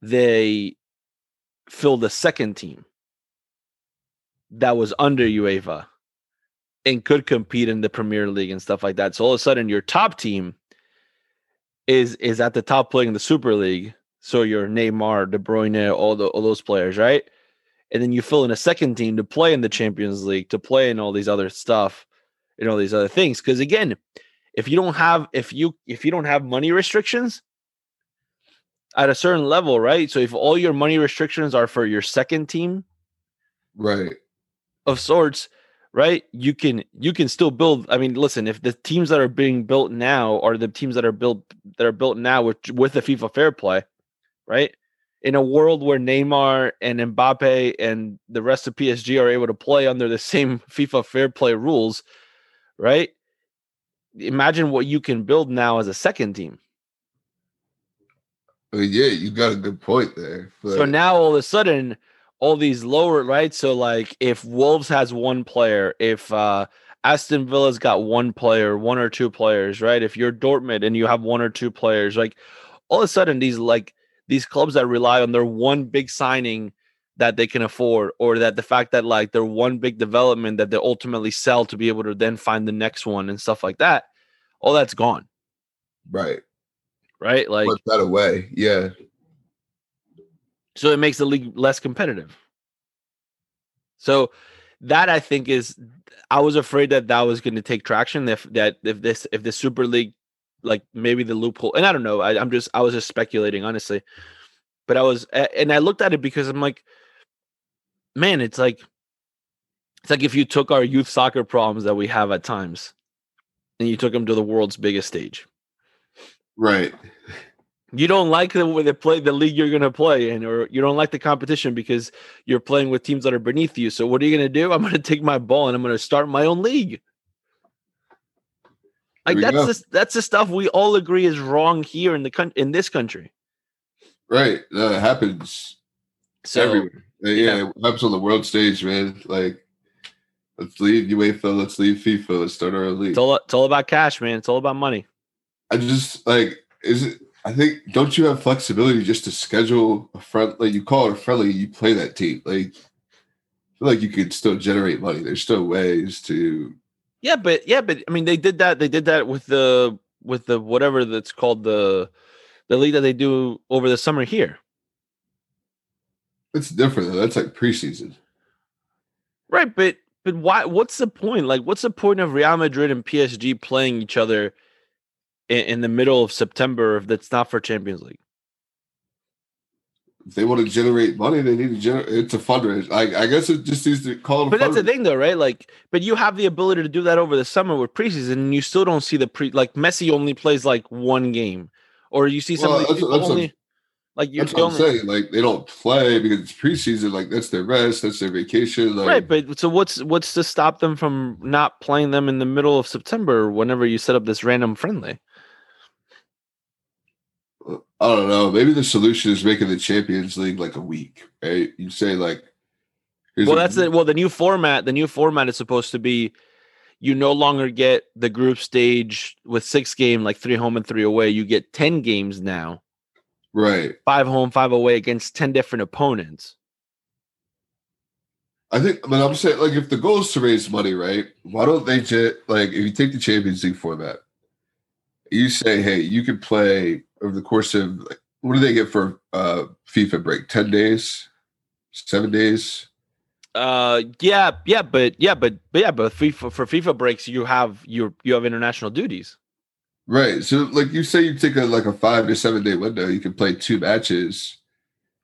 they fill the second team that was under UEFA and could compete in the Premier League and stuff like that. So all of a sudden your top team is is at the top playing in the Super League. So your Neymar, De Bruyne, all the all those players, right? And then you fill in a second team to play in the Champions League, to play in all these other stuff and all these other things. Because again, if you don't have if you if you don't have money restrictions, at a certain level, right? So if all your money restrictions are for your second team, right, of sorts, right? You can you can still build. I mean, listen, if the teams that are being built now are the teams that are built that are built now with with the FIFA Fair Play, right? In a world where Neymar and Mbappe and the rest of PSG are able to play under the [laughs] same FIFA Fair Play rules, right? Imagine what you can build now as a second team yeah, you got a good point there. But... So now all of a sudden, all these lower right. So like, if Wolves has one player, if uh Aston Villa's got one player, one or two players, right? If you're Dortmund and you have one or two players, like all of a sudden these like these clubs that rely on their one big signing that they can afford, or that the fact that like their one big development that they ultimately sell to be able to then find the next one and stuff like that, all that's gone. Right. Right. Like Put that away. Yeah. so it makes the league less competitive. So that I think is I was afraid that that was going to take traction if that if this if the Super League like maybe the loophole and I don't know I, I'm just I was just speculating honestly, but I was and I looked at it because I'm like, man, it's like it's like if you took our youth soccer problems that we have at times, and you took them to the world's biggest stage. Right. You don't like the way they play the league you're gonna play in, or you don't like the competition because you're playing with teams that are beneath you. So what are you gonna do? I'm gonna take my ball and I'm gonna start my own league. Like that's go. the, that's the stuff we all agree is wrong here in the coun- in this country. Right. It happens So everywhere. Uh, Yeah, it happens on the world stage, man. Like, let's leave UEFA, let's leave FIFA, let's start our own league. it's all it's all about cash, man. It's all about money. I just like is it I think don't you have flexibility just to schedule a friend like you call it a friendly, you play that team. Like I feel like you could still generate money. There's still ways to Yeah, but yeah, but I mean, they did that. They did that with the with the whatever that's called the the league that they do over the summer here. it's different though. That's like preseason. Right, but but why? What's the point? Like, what's the point of Real Madrid and PSG playing each other in, in the middle of September if that's not for Champions League? If they want to generate money, they need to generate it's a fundraiser. I, I guess it just needs to call it a But that's the thing, though, right? Like, but you have the ability to do that over the summer with preseason, and you still don't see the pre. Like Messi only plays like one game, or you see some Well, of these that's- that's what- only. Like you That's what I'm only, saying. Like they don't play because it's preseason. Like that's their rest. That's their vacation. Like, right? But so what's what's to stop them from not playing them in the middle of September whenever you set up this random friendly? I don't know. Maybe the solution is making the Champions League like a week, right? You say like, Well, that's the well the new format. The new format is supposed to be you no longer get the group stage with six game like three home and three away. You get ten games now, right. five home, five away against ten different opponents. I think, but I'm saying like if the goal is to raise money, right? Why don't they just like if you take the Champions League format, you say, hey, you can play over the course of like, what do they get for uh FIFA break? Ten days, seven days. Uh, yeah, yeah, but yeah, but but yeah, but FIFA, for FIFA breaks, you have your you have international duties. Right. So like you say you take a like a five to seven day window, you can play two matches,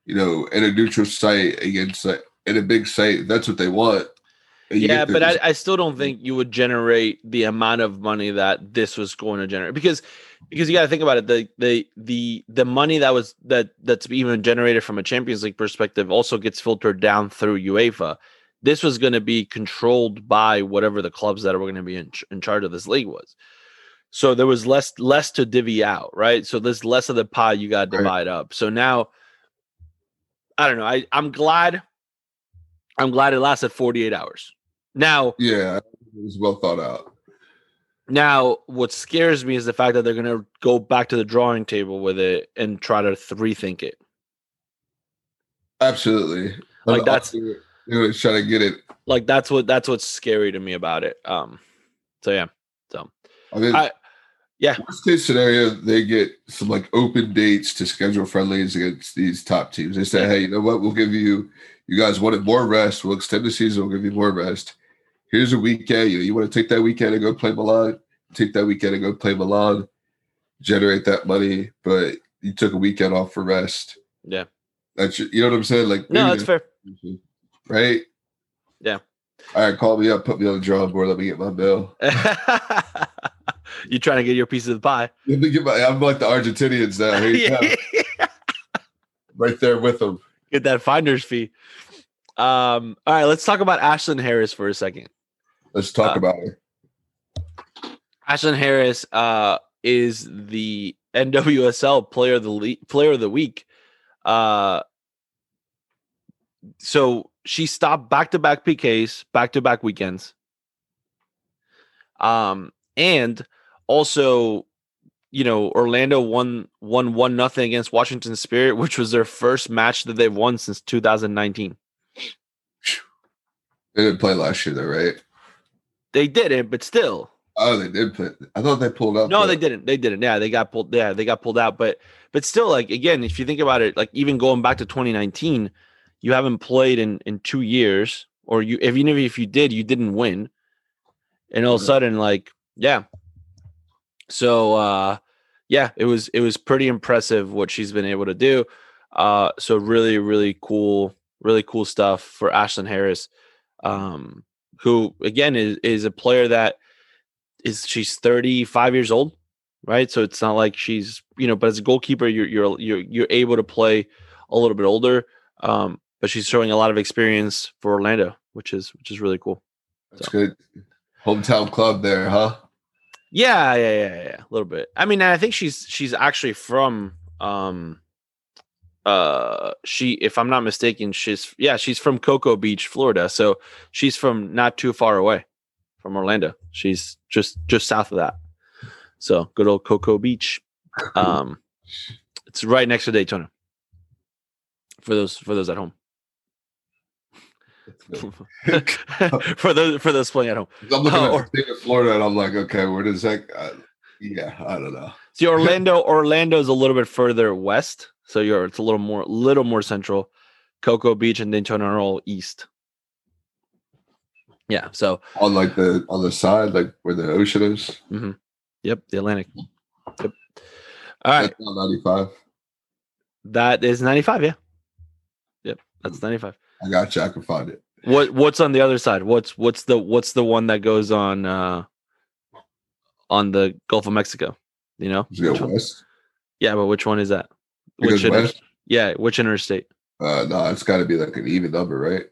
you know, in a neutral site against like in a big site. That's what they want. Yeah, but I, I still don't think you would generate the amount of money that this was going to generate because because you got to think about it the the the the money that was that that's even generated from a Champions League perspective also gets filtered down through UEFA. This was going to be controlled by whatever the clubs that were going to be in, in charge of this league was. So there was less less to divvy out, right? So there's less of the pie you got to Right. divide up. So now I don't know. I I'm glad I'm glad it lasted 48 hours. Now, yeah, it was well thought out. Now what scares me is the fact that they're going to go back to the drawing table with it and try to rethink it. Absolutely. Like, But that's- were trying to get it. Like that's what that's what's scary to me about it. Um so yeah. So I mean, I- yeah. Worst case scenario, they get some like open dates to schedule friendlies against these top teams. They say, Yeah. hey, you know what? We'll give you. You guys wanted more rest. We'll extend the season. We'll give you more rest. Here's a weekend. You you want to take that weekend and go play Milan. Take that weekend and go play Milan. Generate that money, but you took a weekend off for rest. Yeah. That's you know what I'm saying. Like no, that's fair. right. Yeah. All right, call me up. Put me on the drawing board. Let me get my bill. [laughs] you trying to get your piece of the pie. Let me get my. I'm like the Argentinians now. Here you [laughs] go. right there with them. get that finder's fee. Um, all right, let's talk about Ashlyn Harris for a second. Let's talk Uh, about it. Ashlyn Harris uh, is the NWSL player of the le- player of the week. Uh, so she stopped back to back PKs, back to back weekends. Um, and also, you know, Orlando won won one nothing against Washington Spirit, which was their first match that they've won since 2019. They didn't play last year though, right? They didn't, but still. Oh, they did play. I thought they pulled out. No, the- they didn't. They didn't. Yeah, they got pulled. Yeah, they got pulled out. But but still, like again, if you think about it, like even going back to 2019, you haven't played in in two years, or you if even if you did, you didn't win, and all of a sudden, like yeah. So uh yeah, it was it was pretty impressive what she's been able to do. Uh so really really cool really cool stuff for Ashlyn Harris um who again is is a player that is she's 35 years old right so it's not like she's you know but as a goalkeeper you're you're you're, you're able to play a little bit older um but she's showing a lot of experience for Orlando which is which is really cool That's good. Hometown club there, huh? Yeah, yeah, yeah, yeah, a little bit. I mean, I think she's she's actually from um uh she if I'm not mistaken, she's yeah, she's from Cocoa Beach, Florida. So she's from not too far away from Orlando. She's just just south of that. So good old Cocoa Beach. [laughs] Um it's right next to Daytona. For those for those at home. [laughs] [laughs] For those for those playing at home. I'm looking Uh, at the state of Florida and I'm like, okay, where does that? Uh, yeah, I don't know. See, Orlando, Orlando's a little bit further west, so you're it's a little more, little more central. Cocoa Beach and Daytona are all east. Yeah, so On like the on the side, like where the ocean is. Mm-hmm. yep, the Atlantic. Mm-hmm. Yep. All right, That's not 95. that is ninety five. Yeah, yep, that's mm. ninety five. I got you. I can find it. What what's on the other side? What's what's the what's the one that goes on uh on the Gulf of Mexico? You know, Let's go Which one? west. yeah, but which one is that? Goes inter- west. yeah, which interstate? Uh, no, it's got to be like an even number, right?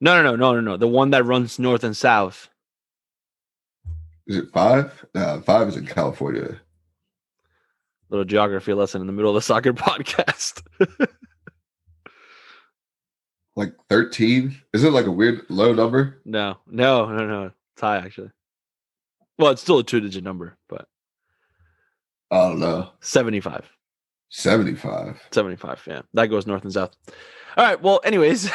No, no, no, no, no, no. The one that runs north and south. Is it five? No, five is in California. little geography lesson in the middle of the soccer [laughs] podcast. [laughs] Like 13? Is it like a weird low number? no, no, no, no. It's high actually. Well, it's still a two digit number, but I don't know. 75. 75. 75. Yeah. That goes north and south. All right. Well, anyways,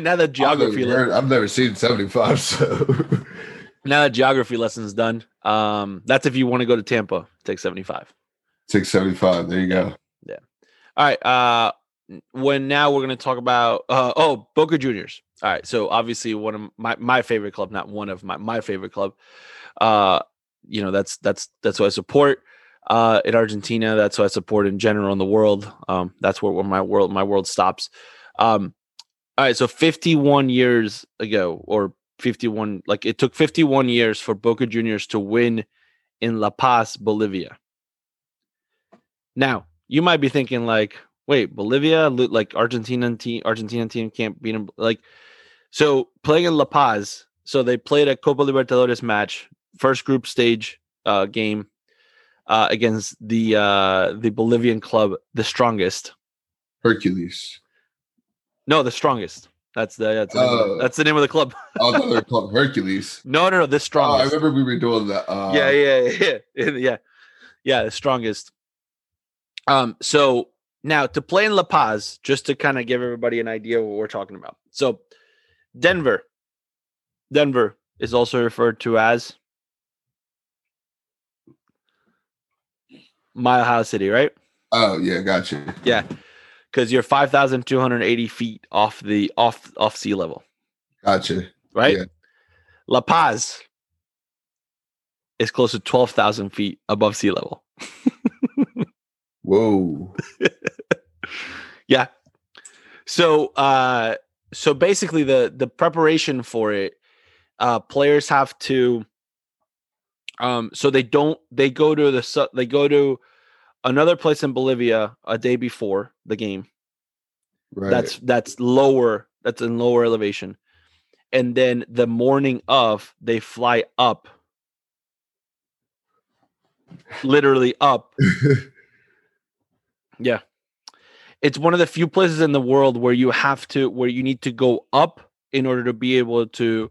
now that geography I've never, heard- I've never seen 75, so [laughs] now that geography lesson's done. Um, that's if you want to go to Tampa, take 75. Take 75. There you go. Yeah. All right. Uh when now we're gonna talk about uh oh Boca Juniors. All right. So obviously one of my my favorite club, not one of my my favorite club. Uh, you know, that's that's that's what I support uh in Argentina. That's what I support in general in the world. Um, that's where, where my world my world stops. Um all right, so 51 years ago, or 51, like it took 51 years for Boca Juniors to win in La Paz, Bolivia. Now, you might be thinking like, wait, Bolivia, like Argentina team, Argentina team can't beat them. Like, so playing in La Paz, so they played a Copa Libertadores match, first group stage uh, game uh, against the uh, the Bolivian club, the strongest. Hercules. No, the strongest. That's the that's the, name, of the- Oh. that's the name of the club. Oh, they were [laughs] called Hercules. No, no, no, the Oh, I remember we were doing that. Uh, yeah, yeah, yeah, [laughs] yeah, yeah, yeah, the strongest. Um, so now to play in La Paz, just to kind of give everybody an idea of what we're talking about. So, Denver, Denver is also referred to as Mile House City, right? Oh, yeah, gotcha. Yeah, because you're five thousand two hundred eighty feet off the off off sea level, Gotcha. right? Yeah. La Paz is close to twelve thousand feet above sea level. Whoa. [laughs] Yeah. So uh so basically the the preparation for it uh players have to um so they don't they go to the they go to another place in Bolivia a day before the game. Right. That's that's lower that's in lower elevation. And then the morning of they fly up literally up [laughs] Yeah. It's one of the few places in the world where you have to where you need to go up in order to be able to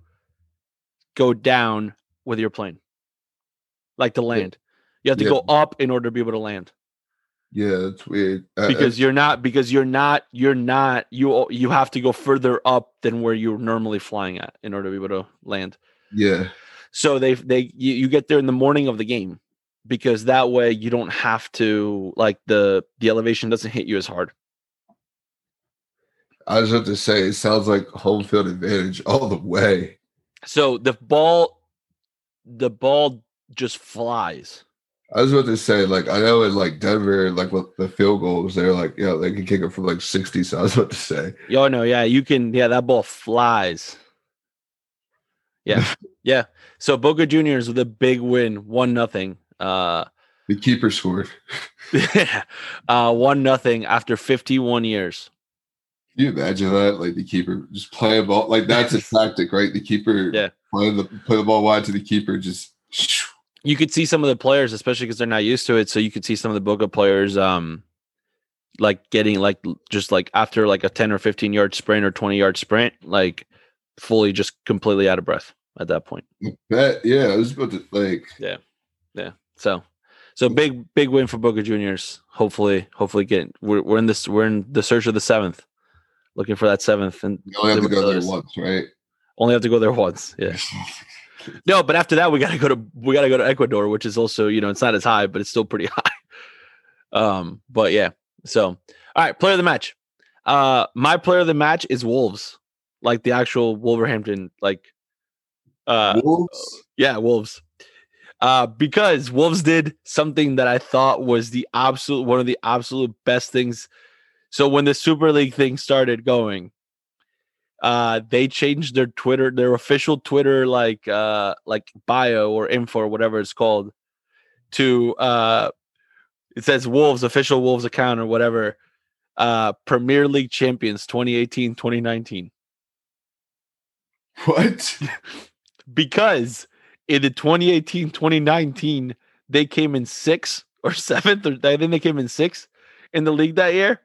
go down with your plane, like to land. You have to Yeah. go up in order to be able to land Yeah, that's weird. Uh, because you're not because you're not you're not you you have to go further up than where you're normally flying at in order to be able to land. yeah, So they they you, you get there in the morning of the game because that way you don't have to like the the elevation doesn't hit you as hard. I was about to say it sounds like home field advantage all the way. So the ball the ball just flies. I was about to say, like, I know in like Denver, like with the field goals, they're like, yeah, they can kick it from like 60. So I was about to say, Yo, no, yeah, you can. Yeah, that ball flies. Yeah, [laughs] yeah. So Boca Juniors with a big win, one nothing. Uh, the keeper scored. [laughs] uh, one nothing after fifty one years. Can you imagine that? Like the keeper just play a ball, like that's a [laughs] tactic, right? The keeper, Yeah. playing the play the ball wide to the keeper, just You could see some of the players, especially because they're not used to it. So you could see some of the Boca players, um, like getting like just like after like a ten or fifteen yard sprint or twenty yard sprint, like fully just completely out of breath at that point. that. Yeah, I was about to like, Yeah. Yeah. So, so big, big win for Boca Juniors. Hopefully, hopefully get we're, we're in this we're in the search of the seventh, looking for that seventh, and you only have to go there once, right? only have to go there once. Yeah. [laughs] [laughs] No, but after that we gotta go to we gotta go to Ecuador, which is also you know it's not as high, but it's still pretty [laughs] high. Um, but yeah. So, all right, player of the match. Uh, my player of the match is Wolves, like the actual Wolverhampton, like, uh, Wolves. yeah, Wolves. Uh, because Wolves did something that I thought was the absolute one of the absolute best things. So when the Super League thing started going, uh, they changed their Twitter, their official Twitter, like uh, like bio or info or whatever it's called, to uh, it says Wolves official Wolves account or whatever. Uh, Premier League champions 2018 2019 What? [laughs] because in the 2018 2019 they came in sixth or seventh or i think they came in sixth in the league that year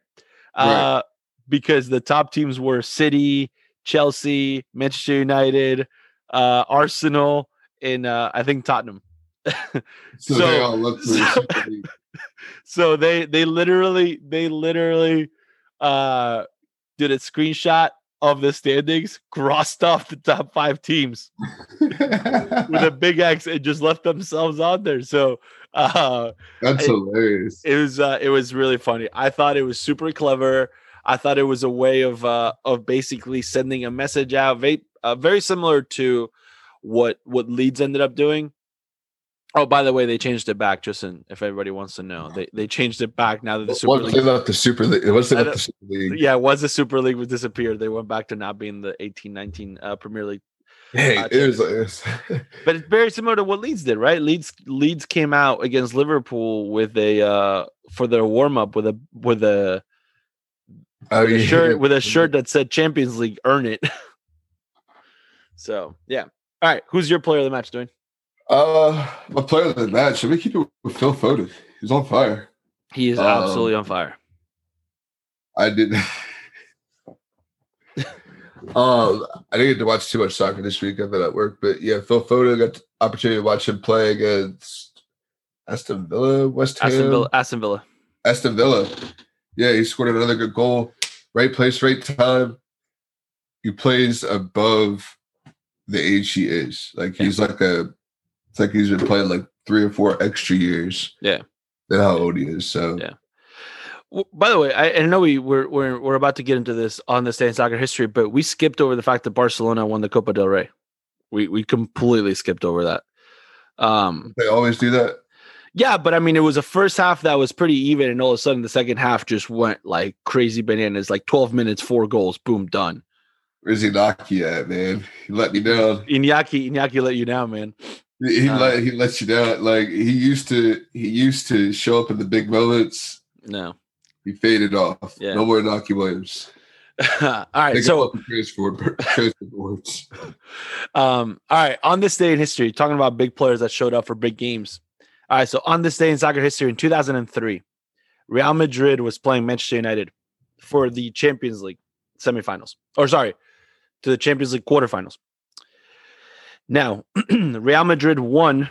uh because the top teams were city chelsea manchester united uh arsenal and uh i think tottenham [laughs] So, So- they all the so- [laughs] so they they literally they literally uh did a screenshot of the standings crossed off the top five teams [laughs] with a big X and just left themselves on there. So uh That's I- hilarious. it was uh it was really funny. I thought it was super clever. I thought it was a way of uh of basically sending a message out very uh, very similar to what what Leeds ended up doing. Oh, by the way, they changed it back. Just in, if everybody wants to know, they they changed it back now that the Super Once League they left the Super League, once they I left the Super League, yeah, once the Super League was disappeared, they went back to not being the eighteen nineteen uh, Premier League. hey, uh, it was, it was [laughs] But it's very similar to what Leeds did, right? Leeds Leeds came out against Liverpool with a uh for their warm up with a with a, oh, with a [laughs] shirt with a shirt that said Champions League, earn it. [laughs] so yeah. All right, who's your player of the match doing? Uh, my player of the match. Let me keep it with Phil Foden. He's on fire. He is Um, absolutely on fire. I did. [laughs] um, I didn't get to watch too much soccer this week. I've been at work, but yeah, Phil Foden got the opportunity to watch him play against Aston Villa, West Ham, Aston Villa, Aston Villa. Aston Villa. Yeah, he scored another good goal. Right place, right time. He plays above the age he is. Like he's like a. It's like he's been playing like three or four extra years. Yeah. Than how old he is. So Yeah. By the way, I, I know we we're, we're we're about to get into this on this day in soccer history, but we skipped over the fact that Barcelona won the Copa del Rey. We we completely skipped over that. Um, they always do that. Yeah, but I mean, it was a first half that was pretty even, and all of a sudden the second half just went like crazy bananas. Like twelve minutes, four goals, boom, done. Where's Inaki at, man? He let me down. Iñaki Iñaki let you down, man. He Uh, let he lets you down. Like he used to he used to show up in the big moments. No. He faded off. Yeah. No more Inaki Williams. [laughs] all right, Pick so transfer transfer boards. [laughs] Um, all right, on this day in history, talking about big players that showed up for big games. All right, so on this day in soccer history in 2003, Real Madrid was playing Manchester United for the Champions League semifinals. Or sorry, to the Champions League quarterfinals. Now, [clears throat] Real Madrid won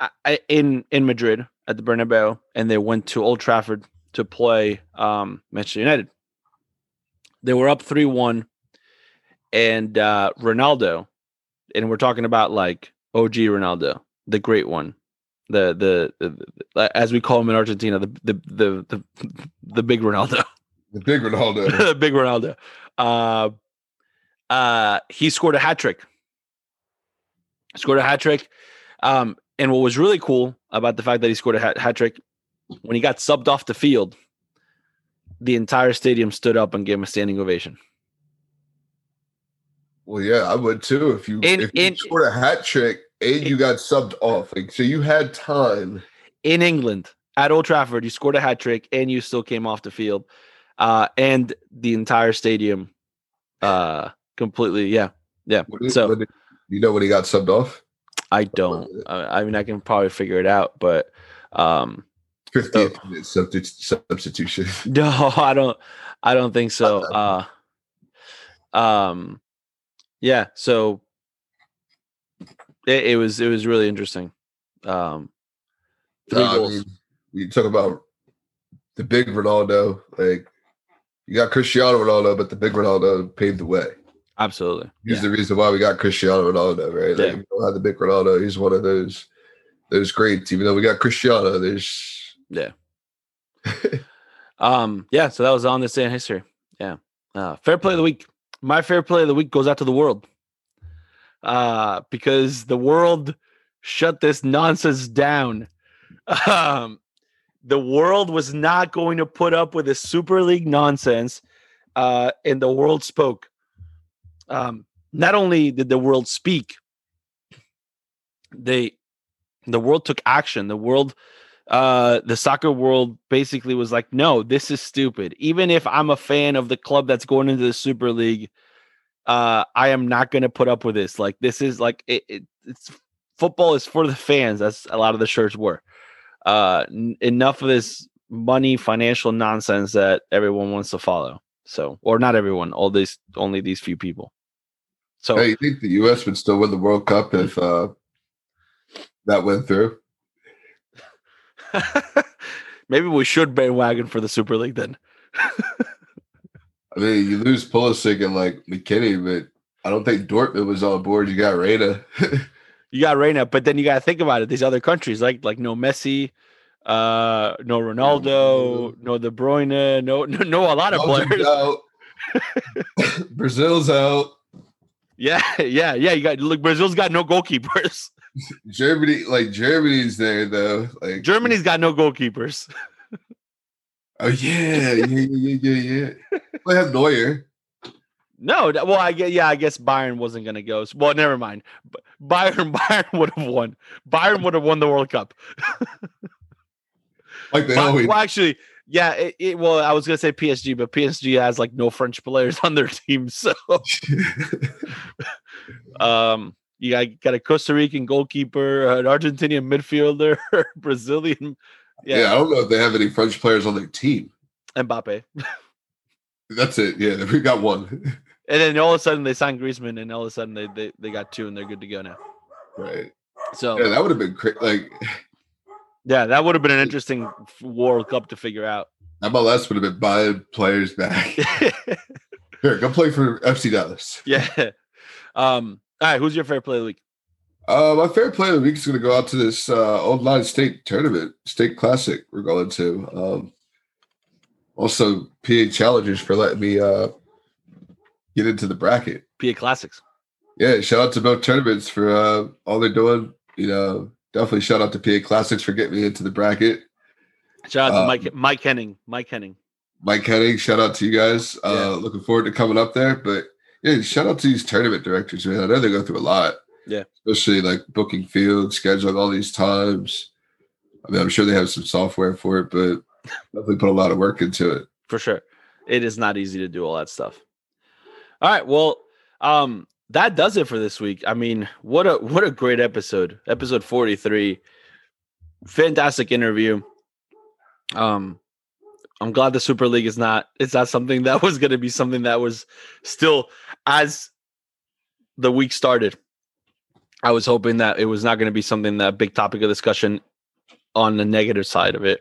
uh, uh, in in Madrid at the Bernabeu, and they went to Old Trafford to play um, Manchester United. They were up three one, and uh, Ronaldo, and we're talking about like OG Ronaldo, the great one, the the, the, the as we call him in Argentina, the the the the, the big Ronaldo, The big Ronaldo. [laughs] the big Ronaldo. Uh, uh, he scored a hat trick. Scored a hat trick. Um, and what was really cool about the fact that he scored a hat, hat trick when he got subbed off the field, the entire stadium stood up and gave him a standing ovation. Well, yeah, I would too. If you In- if you in- scored a hat trick and you got subbed off, like so you had time. in England at Old Trafford. You scored a hat trick and you still came off the field, uh, and the entire stadium, uh, completely. Yeah, yeah. Did- So did- you know when he got subbed off? I don't. I, mean, I can probably figure it out, but um, 50th minute substi- substitution. [laughs] no, I don't. I don't think so. [laughs] Uh, um, yeah. So it, it was it was really interesting. Um, three Uh, I mean, you talk about the big Ronaldo, like you got Cristiano Ronaldo, but the big Ronaldo paved the way. Absolutely. He's Yeah. the reason why we got Cristiano Ronaldo, right? Like Yeah. you don't have the big Ronaldo, he's one of those those greats. Even though we got Cristiano, there's Yeah. [laughs] Um, yeah, so that was on this day in history. Yeah. Uh, fair play of the week. My fair play of the week goes out to the world. Uh, because the world shut this nonsense down. Um, the world was not going to put up with this Super League nonsense. Uh, and the world spoke. Um, not only did the world speak, they the world took action. The world uh the soccer world basically was like no this is stupid even if i'm a fan of the club that's going into the super league uh i am not going to put up with this like this is like it, it, it's football is for the fans That's a lot of the shirts were. Uh n- enough of this money financial nonsense that everyone wants to follow so or not everyone all these only these few people. So hey, you think the US would still win the World Cup if uh that went through? [laughs] maybe we should bandwagon for the super league then [laughs] I mean, you lose Pulisic and like McKennie, but I don't think Dortmund was on board. You got Reyna. [laughs] you got Reyna, but then you got to think about it. These other countries, like like no Messi, uh, no Ronaldo, no De Bruyne, no [laughs] no, no a lot of Belgium's players. out. [laughs] Brazil's out. Yeah, yeah, yeah. You got look. Brazil's got no goalkeepers. Germany, like Germany's there though. Like Germany's got no goalkeepers. Oh yeah, yeah, yeah, yeah, yeah. yeah. They have Neuer. No, well, I get yeah. I guess Bayern wasn't gonna go. Well, never mind. B- Bayern, [laughs] Bayern would have won. Bayern would have won the World Cup. [laughs] Like they always. well, actually, yeah. It, it, well, I was gonna say PSG, but PSG has like no French players [laughs] on their team, so um, you got, got a Costa Rican goalkeeper, an Argentinian midfielder, Brazilian, yeah. yeah, I don't know if they have any French players on their team. Mbappe, That's it. Yeah, we got one. and then all of a sudden they signed Griezmann, and all of a sudden they they, they got two, and they're good to go now. Right. So Yeah, that would have been cra- like [laughs] yeah, that would have been an interesting World Cup to figure out. MLS would have been buying players back. [laughs] Here, go play for FC Dallas. yeah. [laughs] Um. All right. Who's your favorite play of the week? Uh, my favorite play of the week is going to go out to this uh, online state tournament, state classic. We're going to. Um, also, PA Challengers for letting me uh, get into the bracket. PA Classics. Yeah, shout out to both tournaments for uh, all they're doing. You know, definitely shout out to PA Classics for getting me into the bracket. Shout out to Um, Mike Mike Henning. Mike Henning. Mike Henning, shout out to you guys. Uh, Yeah. Looking forward to coming up there. But yeah, shout out to these tournament directors, man. I know they go through a lot. Yeah. Especially like booking fields, scheduling all these times. I mean, I'm sure they have some software for it, but definitely put a lot of work into it. for sure. It is not easy to do all that stuff. All right, well, um, that does it for this week. I mean, what a what a great episode, episode forty three. Fantastic interview. Um, I'm glad the Super League is not. It's not something [laughs] that was going to be something that was still as the week started. I was hoping that it was not going to be something that big topic of discussion on the negative side of it,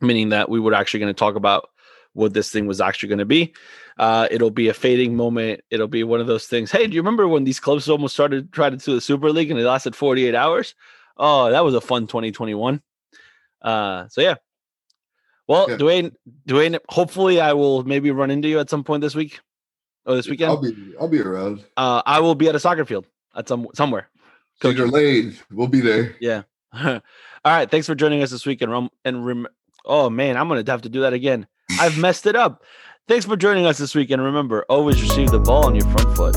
meaning that we were actually going to talk about what this thing was actually going to be. Uh, it'll be a fading moment. It'll be one of those things. Hey, do you remember when these clubs almost started trying to do the Super League and it lasted 48 hours? Oh, that was a fun 2021. Uh, so yeah. Well, Yeah. Dwayne, Dwayne, hopefully I will maybe run into you at some point this week or this weekend. I'll be I'll be around. uh, I will be at a soccer field at some somewhere. Coaching. Lane, we'll be there. Yeah. [laughs] All right. Thanks for joining us this week. And, rum- and rem- oh, man, I'm going to have to do that again. I've messed it up. Thanks for joining us this week. And remember, always receive the ball on your front foot.